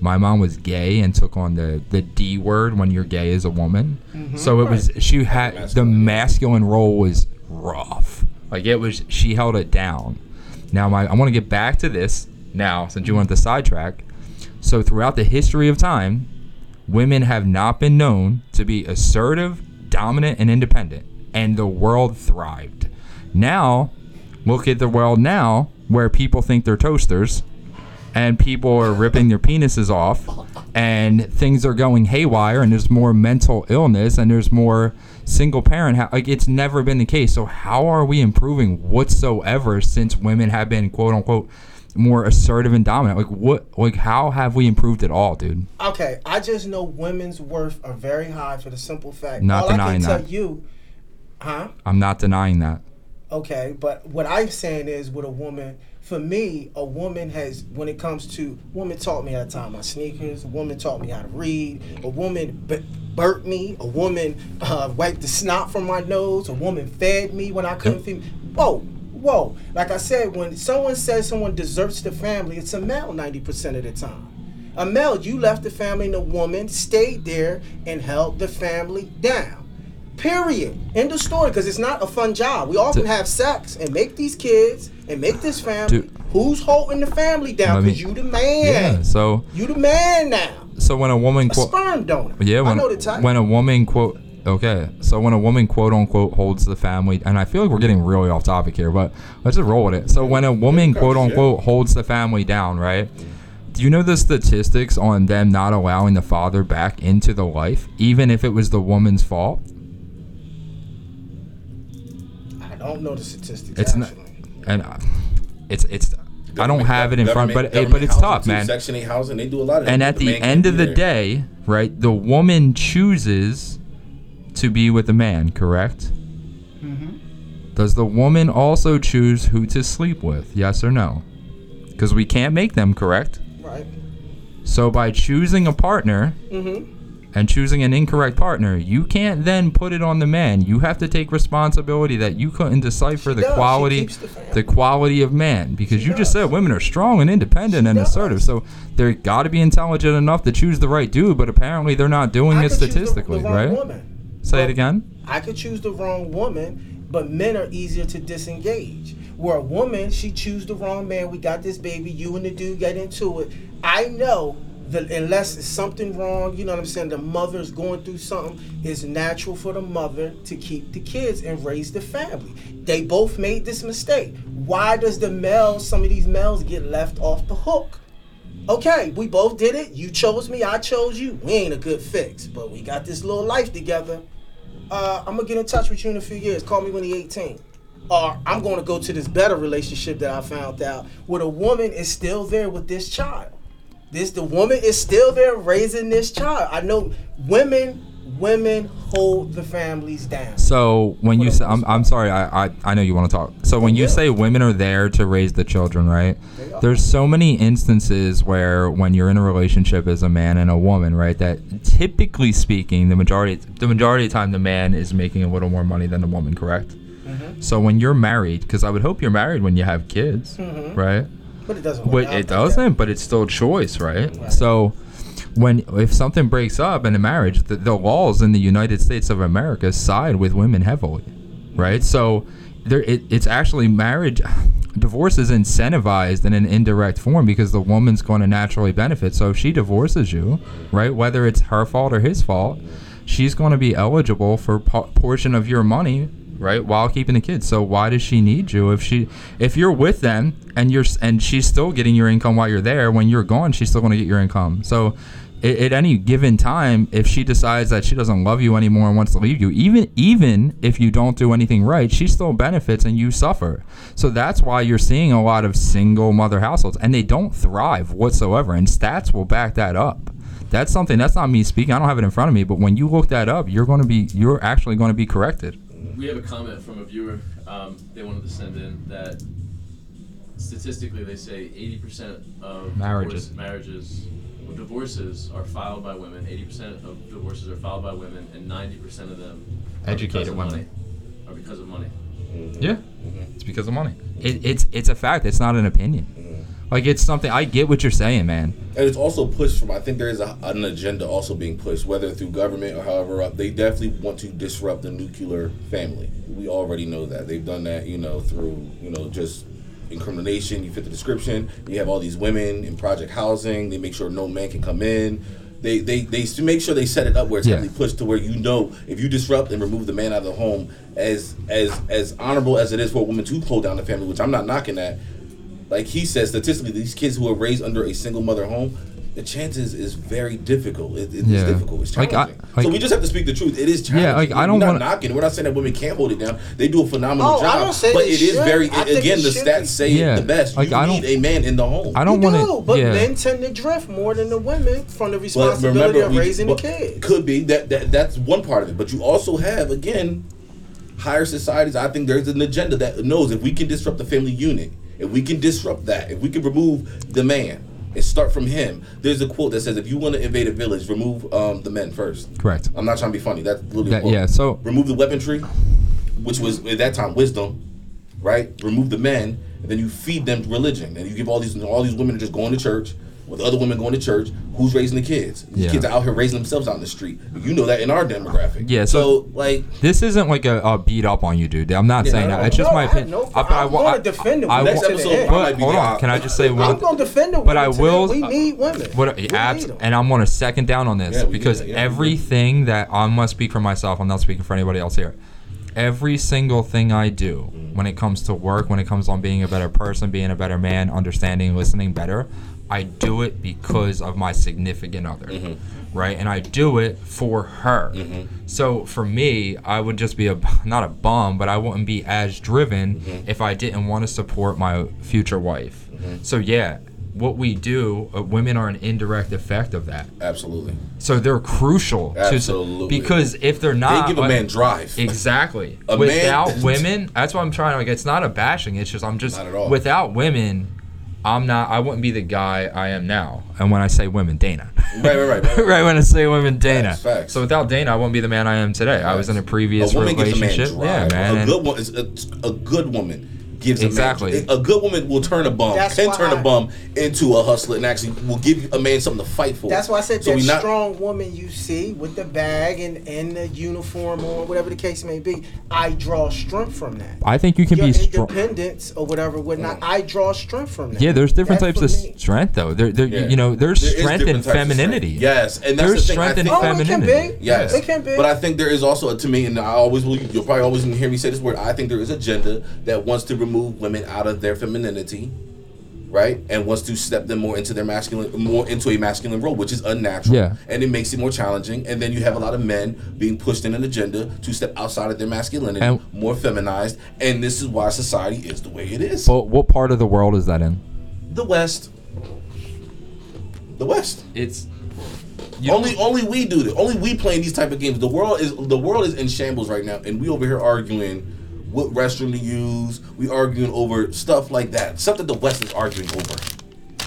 My mom was gay and took on the the D word when you're gay as a woman. So it was she had the Masculine. masculine role was rough. Like it was she held it down. Now my I want to get back to this now since you went the sidetrack. So throughout the history of time, women have not been known to be assertive, dominant, and independent, and the world thrived. Now, look at the world now where people think they're toasters and people are ripping their penises off and things are going haywire and there's more mental illness and there's more single parent ha- like it's never been the case so how are we improving whatsoever since women have been quote unquote more assertive and dominant like what like how have we improved at all dude Okay, I just know women's worth are very high for the simple fact. Not all I denying can tell you, huh? i'm not denying that Okay, but what I'm saying is with a woman, for me, a woman has, when it comes to, woman taught me how to tie my sneakers, a woman taught me how to read, a woman b- burped me, a woman uh, wiped the snot from my nose, a woman fed me when I couldn't feed me. Whoa, whoa. Like I said, when someone says someone deserts the family, it's a male 90% of the time. A male, you left the family and the woman stayed there and held the family down. Period. End of story. Because it's not a fun job. We often have sex and make these kids and make this family. Dude. Who's holding the family down? Because you the man. yeah so You the man now. so when a woman quote sperm donor. Yeah, when I know the type. when a woman quote okay, so when a woman quote unquote holds the family, and I feel like we're getting really off topic here, but let's just roll with it. So when a woman quote unquote holds the family down, right? Do you know the statistics on them not allowing the father back into the life, even if it was the woman's fault? I don't know the statistics. It's not, and uh, it's it's I don't have it in front, but it, but it's housing tough, man. Section eight housing, they do a lot of. And at the man can't end of the there. day, right, the woman chooses to be with the man, correct? Does the woman also choose who to sleep with? Yes or no? Because we can't make them, correct? Right. So by choosing a partner Mm-hmm. And choosing an incorrect partner, you can't then put it on the man. You have to take responsibility that you couldn't decipher She the does. Quality the the quality of man because She you just said women are strong and independent She and does. assertive. So they're got to be intelligent enough to choose the right dude, but apparently they're not doing I it choose the- statistically, the right? Woman. Say it again. I could choose the wrong woman, but men are easier to disengage. Where a woman, she choose the wrong man. We got this baby. You and the dude get into it. I know that unless it's something wrong, you know what I'm saying. The mother's going through something. It's natural for the mother to keep the kids and raise the family. They both made this mistake. Why does the male, some of these males, get left off the hook? okay, we both did it. You chose me, I chose you. We ain't a good fix, but we got this little life together. Uh, I'm gonna get in touch with you in a few years. Call me when you're 18. Or I'm gonna go to this better relationship that I found out where the woman is still there with this child. This the woman is still there raising this child. I know women women hold the families down. So when you say. I'm, I'm sorry, I, I, I know you want to talk. So when you say women are there to raise the children, right? There's so many instances where when you're in a relationship as a man and a woman, right? That typically speaking, the majority, the majority of the time, the man is making a little more money than the woman, correct? Mm-hmm. So when you're married, because I would hope you're married when you have kids, Mhm. right? But it doesn't But it doesn't. But it's still choice, right? Right. So, when if something breaks up in a marriage, the, the laws in the United States of America side with women heavily, right? So, there it, it's actually marriage. Divorce is incentivized in an indirect form because the woman's going to naturally benefit. So if she divorces you, right, whether it's her fault or his fault, she's going to be eligible for po- portion of your money right while keeping the kids. So why does she need you if she if you're with them and you're and she's still getting your income while you're there when you're gone she's still going to get your income. So at, at any given time if she decides that she doesn't love you anymore and wants to leave you even even if you don't do anything right she still benefits and you suffer. So that's why you're seeing a lot of single mother households and they don't thrive whatsoever and stats will back that up. That's something that's not me speaking i don't have it in front of me but when you look that up you're going to be you're actually going to be corrected We have a comment from a viewer. Um, they wanted to send in that statistically they say 80% of Marriages. divorce, marriages, well, divorces are filed by women. 80% of divorces are filed by women, and 90% of them are Educated because of women. money. Are because of money. Yeah, it's because of money. It, it's it's a fact. It's not an opinion. Like it's something. I get what you're saying, man. And it's also pushed from. I think there is a, an agenda also being pushed, whether through government or however. Up, they definitely want to disrupt the nuclear family. We already know that they've done that. You know, through you know just incrimination. You fit the description. You have all these women in project housing. They make sure no man can come in. They they they make sure they set it up where it's Yeah. pushed to where you know if you disrupt and remove the man out of the home, as as as honorable as it is for a woman to hold down the family, which I'm not knocking that like he says, statistically, these kids who are raised under a single mother home, the chances is very difficult. It, it's Yeah. difficult. It's Like, challenging. I- like- so we just have to speak the truth. It is challenging. Yeah, like, I don't We're not wanna- knocking. We're not saying that women can't hold it down. They do a phenomenal Oh, I job. don't say but they it is should. very I think again the stats be. say Yeah. it the best. Like, you I need don't- a man in the home. I don't You want do, to. but Yeah. men tend to drift more than the women from the But responsibility remember, of we- raising the kids. Could be that, that that's one part of it, but you also have again higher societies. I think there's an agenda that knows if we can disrupt the family unit, if we can disrupt that, if we can remove the man and start from him. There's a quote that says, "If you want to invade a village, remove um, the men first. Correct. I'm not trying to be funny. That's literally a That- yeah, so- remove the weaponry, which was at that time wisdom, right? Remove the men, and then you feed them religion, and you give all these all these women are just going to church with other women going to church. Who's raising the kids? Yeah. kids are out here raising themselves out in the street. You know that in our demographic. Yeah, So, so- like, This isn't like a, a beat up on you, dude. I'm not Yeah, saying no, that. It's just no, my I opinion. no- I- I I'm wa- gonna defend the I next to the episode But hold on, can I just say one? I'm going to defend the women. But I will-. We uh, need women. But We abs- need and I'm gonna second down on this Yeah, because do that, yeah, we do. everything that I'm gonna speak for myself. I'm not speaking for anybody else here. Every single thing I do when it comes to work, when it comes on being a better person, being a better man, understanding, listening better, I do it because of my significant other, mm-hmm. right? And I do it for her. Mm-hmm. So for me, I would just be a not a bum, but I wouldn't be as driven mm-hmm. if I didn't want to support my future wife. So yeah, what we do, uh, women are an indirect effect of that. Absolutely. So they're crucial to Absolutely. because if they're not, They give a like- man drive. Exactly. Without man- women, that's what I'm trying to like. It's not a bashing. It's just I'm just Not at all. without women, I'm not. I wouldn't be the guy I am now. And when I say women, Dana. Right, right, right, right. right when I say women, Dana. Facts, facts. So without Dana, I wouldn't be the man I am today. I was in a previous a woman gives a man relationship. yeah, man. A good one is a, a good woman gives Exactly. A, man, a good woman will turn a bum, That's can turn a I- bum into a hustler, and actually will give a man something to fight for. That's why I said so that we not, strong woman you see with the bag and, and the uniform or whatever the case may be. I draw strength from that. I think you can Your be strong. independence or whatever, whatnot. Mm. I draw strength from that. Yeah, there's different That types of me- strength though. There, there, Yeah. you know, there's There is strength in different types of strength. femininity. Yes, and that's There's the thing. Strength in think- Oh, it can femininity. be. Yes, It can be. but I think there is also to me, and I always will. You'll probably always hear me say this word. I think there is a gender that wants to remove women out of their femininity, right, and wants to step them more into their masculine, more into a masculine role, which is unnatural. Yeah. and it makes it more challenging. And then you have a lot of men being pushed in an agenda to step outside of their masculinity, And- more feminized, and this is why society is the way it is. But what part of the world is that in? the West, the West. It's only only we do this. Only we playing these type of games. The world is the world is in shambles right now, and we over here arguing what restroom to use. We arguing over stuff like that. Stuff that the West is arguing over.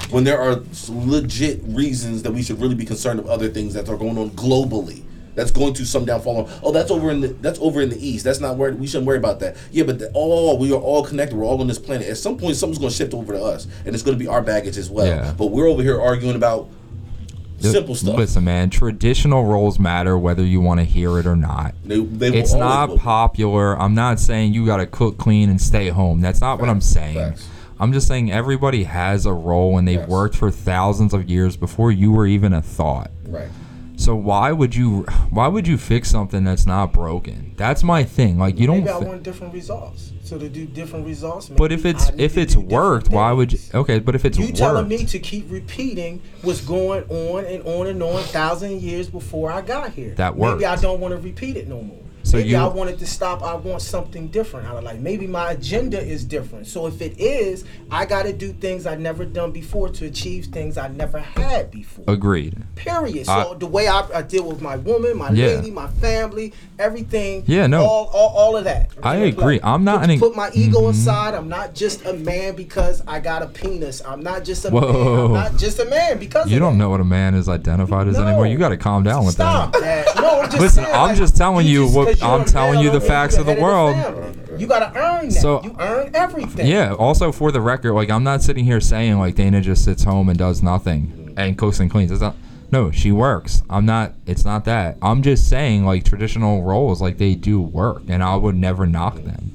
When there are legit reasons that we should really be concerned of other things that are going on globally. That's going to some downfall. on- Oh, that's over in the that's over in the east. That's not where we shouldn't worry about that. Yeah, but the, all we are all connected. We're all on this planet. At some point, something's going to shift over to us, and it's going to be our baggage as well. Yeah. But we're over here arguing about simple stuff. Listen, man, traditional roles matter whether you want to hear it or not. They, they It's not popular. I'm not saying you got to cook, clean, and stay home. That's not what I'm saying. facts. I'm just saying everybody has a role and they've worked for thousands of years before you were even a thought. Right. So why would you why would you fix something that's not broken? That's my thing. Like you don't Maybe I want different results. So to do different results. But if it's if it's worked, why would you. Okay, but if it's You worked telling me to keep repeating what's going on and on and on thousand years before I got here. That worked. Maybe I don't want to repeat it no more. So maybe you- I wanted to stop. I want something different out of life. Maybe my agenda is different. So if it is, I got to do things I've never done before to achieve things I never had before. Agreed. Period. So I- the way I, I deal with my woman, my Yeah. lady, my family, everything. Yeah, no. All, all, all of that. I agree. play. I'm not put, an- put my ego Mhm. aside. I'm not just a man because I got a penis. I'm not just a Whoa. man. I'm not just a man because You don't that. know what a man is identified as No. anymore. You got to calm down with Stop that. that. No, I'm just Listen, saying, I'm like, just telling you just- what- I'm telling you the facts of the world. You gotta earn that. So- you earn everything. Yeah. Also, for the record, like I'm not sitting here saying like Dana just sits home and does nothing and cooks and cleans. It's not. No, she works. I'm not. It's not that. I'm just saying like traditional roles, like they do work, and I would never knock them.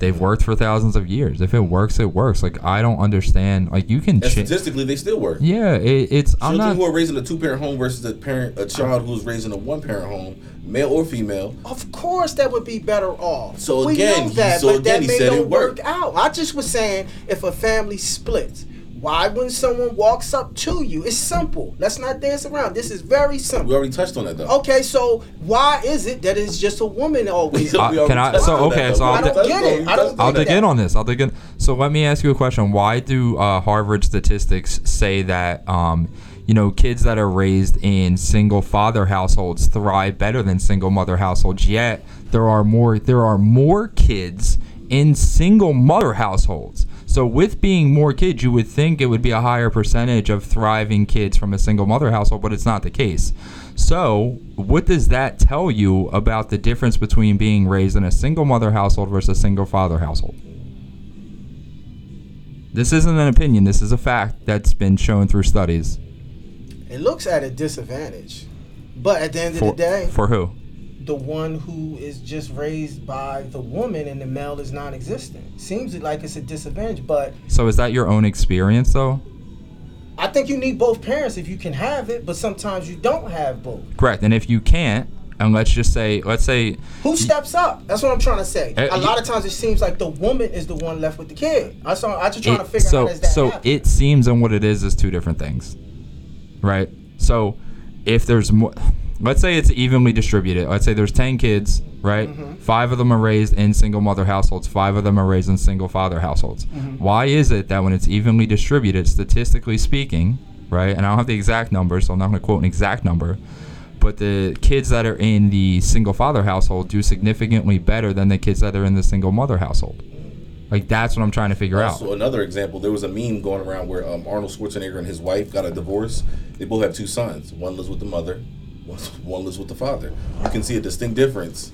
They've worked for thousands of years. If it works, it works. Like I don't understand. Like you can. And Ch- statistically, they still work. yeah, it, it's. I'm Children not. who are raised in a two-parent home versus a parent, a child who's raised in a one-parent home, male or female. Of course, that would be better off. So we again, know he- that, so but again, that he may said it don't work out. I just was saying, if a family splits, why when someone walks up to you, it's simple. Let's not dance around. This is very simple. We already touched on that though. Okay, so why is it that it's just a woman always? We Uh, can I- so, okay, so I'll I don't touched get it. I don't I'll dig that. in on this. I'll dig in. So let me ask you a question. Why do uh, Harvard statistics say that um, you know kids that are raised in single father households thrive better than single mother households? Yet there are more there are more kids in single mother households. So with being more kids, you would think it would be a higher percentage of thriving kids from a single mother household, but it's not the case. So, what does that tell you about the difference between being raised in a single mother household versus a single father household? This isn't an opinion, this is a fact that's been shown through studies. It looks at a disadvantage, but at the end of For, the day, for who? The one who is just raised by the woman and the male is non-existent. Seems like it's a disadvantage, but So, is that your own experience though? I think you need both parents if you can have it, but sometimes you don't have both. Correct. And if you can't, and let's just say, let's say, Who steps up? That's what I'm trying to say. Uh, a you- lot of times it seems like the woman is the one left with the kid. I saw. I just trying to figure so out how that so happen. it seems and what it is is two different things, right? So if there's more, let's say it's evenly distributed. Let's say there's ten kids, right? Mm-hmm. Five of them are raised in single mother households. Five of them are raised in single father households. Mm-hmm. Why is it that when it's evenly distributed, statistically speaking, right? And I don't have the exact number, so I'm not going to quote an exact number. But the kids that are in the single father household do significantly better than the kids that are in the single mother household. Like that's what I'm trying to figure out. Also, another example, there was a meme going around where um, Arnold Schwarzenegger and his wife got a divorce. They both have two sons. One lives with the mother, one, lives with the father. You can see a distinct difference.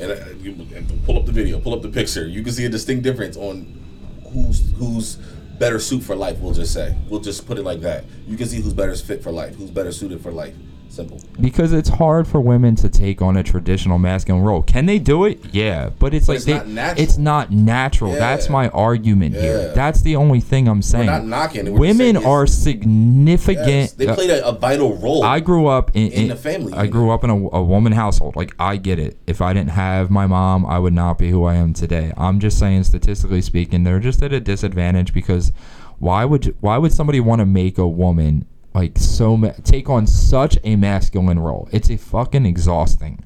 And, uh, and pull up the video, pull up the picture. You can see a distinct difference on who's who's better suit for life. We'll just say, we'll just put it like that. You can see who's better fit for life, who's better suited for life. Simple. Because it's hard for women to take on a traditional masculine role. Can they do it? Yeah, but it's But like it's they, not natural. it's not natural. That's my argument here. That's the only thing I'm saying. not knocking. We're Women are significant. Yes, they uh, played a, a vital role. I grew up in, in the family I grew up in a, a woman household. Like I get it. If I didn't have my mom, I would not be who I am today. I'm just saying, statistically speaking, they're just at a disadvantage because why would why would somebody want to make a woman like so ma- take on such a masculine role? It's a fucking exhausting.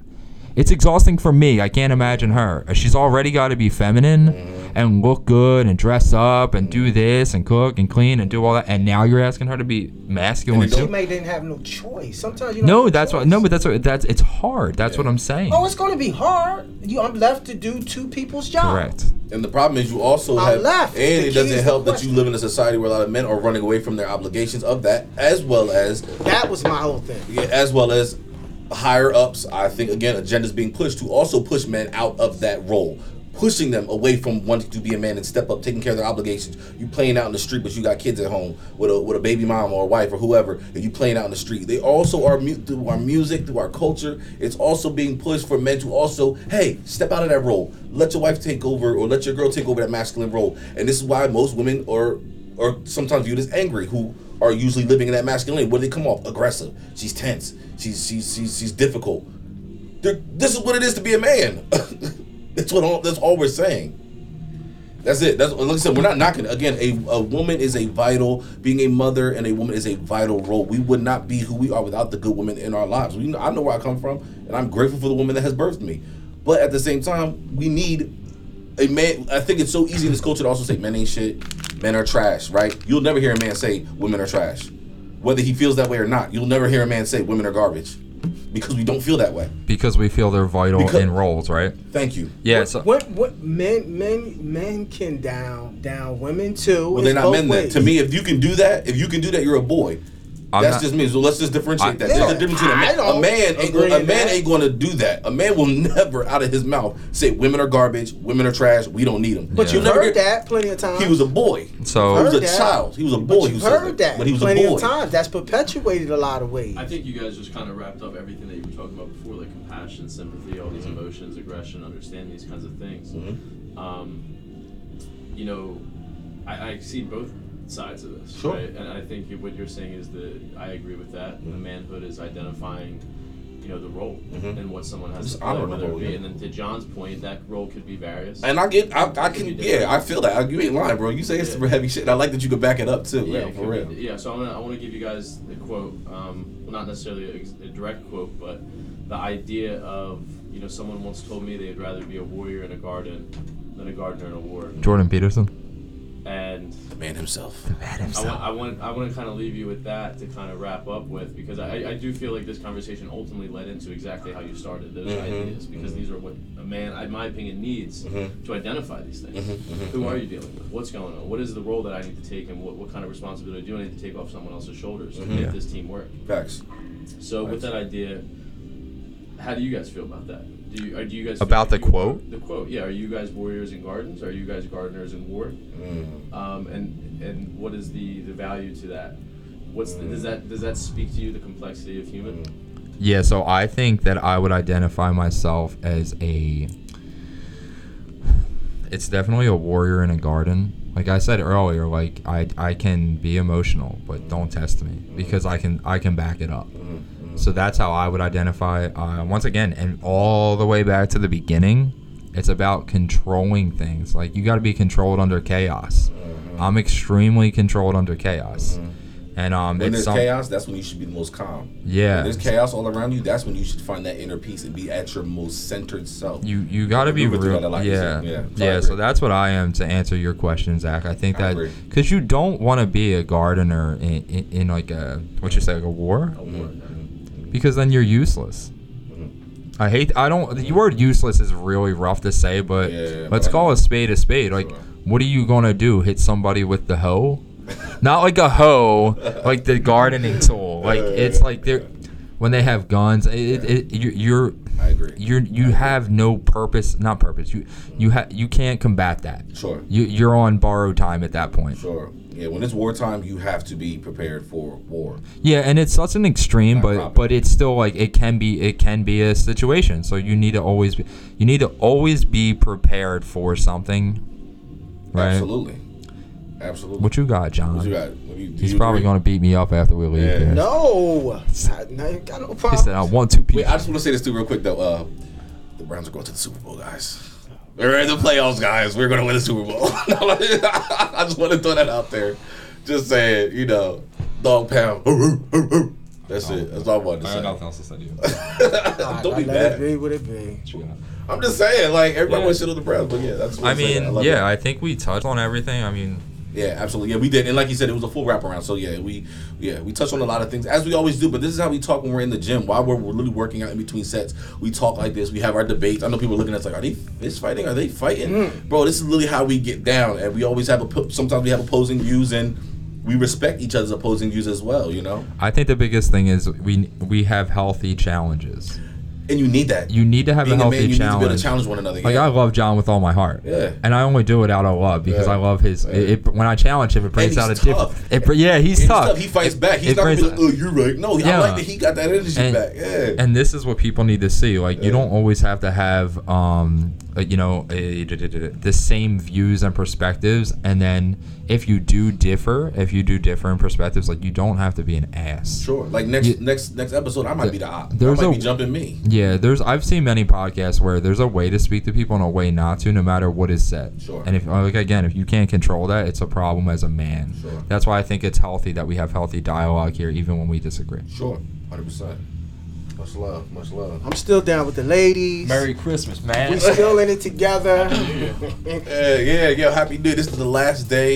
It's exhausting for me. I can't imagine her. She's already got to be feminine Mm-hmm. and look good and dress up and do this and cook and clean and do all that. And now you're asking her to be masculine And too. She may didn't have no choice. Sometimes you don't No, that's choice. what. No, but that's what. That's it's hard. That's what I'm saying. Oh, it's going to be hard. You, I'm left to do two people's job. Correct. And the problem is, you also I have, left. and The it key doesn't the help that you question. live in a society where a lot of men are running away from their obligations of that, as well as, That was my whole thing. yeah, as well as higher ups. I think again, agendas being pushed to also push men out of that role, pushing them away from wanting to be a man and step up, taking care of their obligations. You playing out in the street, but you got kids at home with a with a baby mom or a wife or whoever, and you playing out in the street. They also are through our music, through our culture. It's also being pushed for men to also, hey, step out of that role. Let your wife take over, or let your girl take over that masculine role. And this is why most women are are sometimes viewed as angry, who are usually living in that masculinity. Do they come off aggressive. She's tense. She's she's she's, she's difficult. They're, this is what it is to be a man. that's what all, that's all we're saying. That's it. That's like I said. We're not knocking. Again, a, a woman is a vital. Being a mother and a woman is a vital role. We would not be who we are without the good women in our lives. We, I know where I come from, and I'm grateful for the woman that has birthed me. But at the same time, we need a man. I think it's so easy in this culture to also say men ain't shit, men are trash. Right? You'll never hear a man say women are trash, whether he feels that way or not. You'll never hear a man say women are garbage, because we don't feel that way. Because we feel they're vital Because- in roles, right? Thank you. Yeah. So What what men men men can down down women too. Well, they're not both men then. To me, if you can do that, if you can do that, you're a boy. I'm That's not- just me. So let's just differentiate I- that. Yeah, There's a difference between a I man. A man ain't agree. A man ain't going to do that. A man will never, out of his mouth, say women are garbage, women are trash. We don't need them. But Yeah. you've never heard hear- that plenty of times. He was a boy. So- he was a that. child. He was a But boy. you heard that, But he was plenty a boy. of times. That's perpetuated a lot of ways. I think you guys just kind of wrapped up everything that you were talking about before, like compassion, sympathy, all these emotions, aggression, understanding these kinds of things. Mm-hmm. Um, you know, I, I see both sides of this, Sure. right? And I think what you're saying is that I agree with that. The Mm-hmm. manhood is identifying, you know, the role Mhm. and what someone has Just to play, honoring whether it be. yeah. And then to John's point, that role could be various. And I get, I, I can, Could be different. yeah, I feel that. I, you ain't lying, bro. You say it's Yeah. super heavy shit. And I like that you could back it up too, Yeah, man, for real. be- yeah. So I'm gonna, I want to give you guys the quote. Um, well, not necessarily a, a direct quote, but the idea of you know someone once told me they'd rather be a warrior in a garden than a gardener in a war, Jordan Peterson. And The man himself. The Man I want, I want, I want to kind of leave you with that to kind of wrap up with because I, I do feel like this conversation ultimately led into exactly how you started those Mhm, ideas because these are what a man, in my opinion, needs Mhm. to identify these things. Mhm, mhm, Who are you dealing with? What's going on? What is the role that I need to take, and what, what kind of responsibility do I need to take off someone else's shoulders to make Yeah. this team work? Facts. So with that idea, how do you guys feel about that? Do you, are, do you guys About the you- quote? The quote, yeah. Are you guys warriors in gardens? Are you guys gardeners in war? Mm. Um, and and what is the, the value to that? What's the, does that does that speak to you the complexity of human? Yeah, so I think that I would identify myself as a. It's definitely a warrior in a garden. Like I said earlier, like I I can be emotional, but don't test me because I can I can back it up. Mm-hmm. So that's how I would identify. Uh, once again, and all the way back to the beginning, it's about controlling things. Like you got to be controlled under chaos. Mm-hmm. I'm extremely controlled under chaos, and um, When there's some- chaos, that's when you should be the most calm. Yeah. When there's chaos all around you, that's when you should find that inner peace and be at your most centered self. You you got to be real. that a lot easier. yeah, Yeah, yeah. so I So that's what I am to answer your question, Zach. I think that because you don't want to be a gardener in, in, in like a what you say like a war, because then you're useless. I hate. I don't. The word useless is really rough to say, but Yeah, let's but call a spade a spade. Like, what are you gonna do? Hit somebody with the hoe? Not like a hoe, like the gardening tool. Like it's like they're when they have guns. It, it, it, you're, you're I agree. you're you have no purpose not purpose you you ha- you can't combat that Sure. you you're on borrowed time at that point Sure. Yeah, when it's wartime, you have to be prepared for war. yeah and it's such an extreme Not but proper. but it's still like it can be it can be a situation so you need to always be you need to always be prepared for something right Absolutely. Absolutely. what you got john What you got? What you- do he's you probably agree? going to beat me up after we leave Yeah. here No, I, no, you got no he said i want two Wait, I just want to say this too real quick though. Uh, the Browns are going to the Super Bowl, guys. We're in the playoffs, guys. We're going to win the Super Bowl. I just want to throw that out there. Just saying, you know, dog pound. That's it. That's all I wanted to say. else to say to you Don't be I let it mad. be what it be. I'm just saying, like everybody Yeah. wants shit on the Browns, but yeah, that's. What i mean love yeah it. i think we touched on everything i mean Yeah, absolutely. Yeah, we did, and like you said, it was a full wraparound. So yeah, we yeah we touched on a lot of things as we always do. But this is how we talk when we're in the gym. While we're, we're literally working out in between sets, we talk like this. We have our debates. I know people are looking at us like, are they fist fighting? Are they fighting? Mm. Bro, this is literally how we get down, and we always have a sometimes we have opposing views and. We respect each other's opposing views as well, you know, I think the biggest thing is we we have healthy challenges. And you need that. You need to have Being a a man, healthy you need to be able challenge. to challenge one another. Like yeah. I love John with all my heart. Yeah. And I only do it out of love because Yeah. I love his. Yeah. It, it- when I challenge him, it brings out a tough. different. It, yeah, he's And tough. He fights back. He's not brings- like, "Oh, you're right." No, I like that he got that energy and, back. Yeah. and this is what people need to see. Like you don't always have to have, um, uh, you know, a, the same views and perspectives. And then if you do differ, if you do differ in perspectives, like you don't have to be an ass. Sure. Like next You- next next episode, I might be the op. I might a- be jumping me. Yeah, there's I've seen many podcasts where there's a way to speak to people and a way not to, no matter what is said. Sure. And if like again, if you can't control that, it's a problem as a man. Sure. That's why I think it's healthy that we have healthy dialogue here, even when we disagree. Sure. Hundred percent. Much love. Much love. I'm still down with the ladies. Merry Christmas, man. We still in it together. Yeah, yeah, yeah. Happy New Year. This is the last day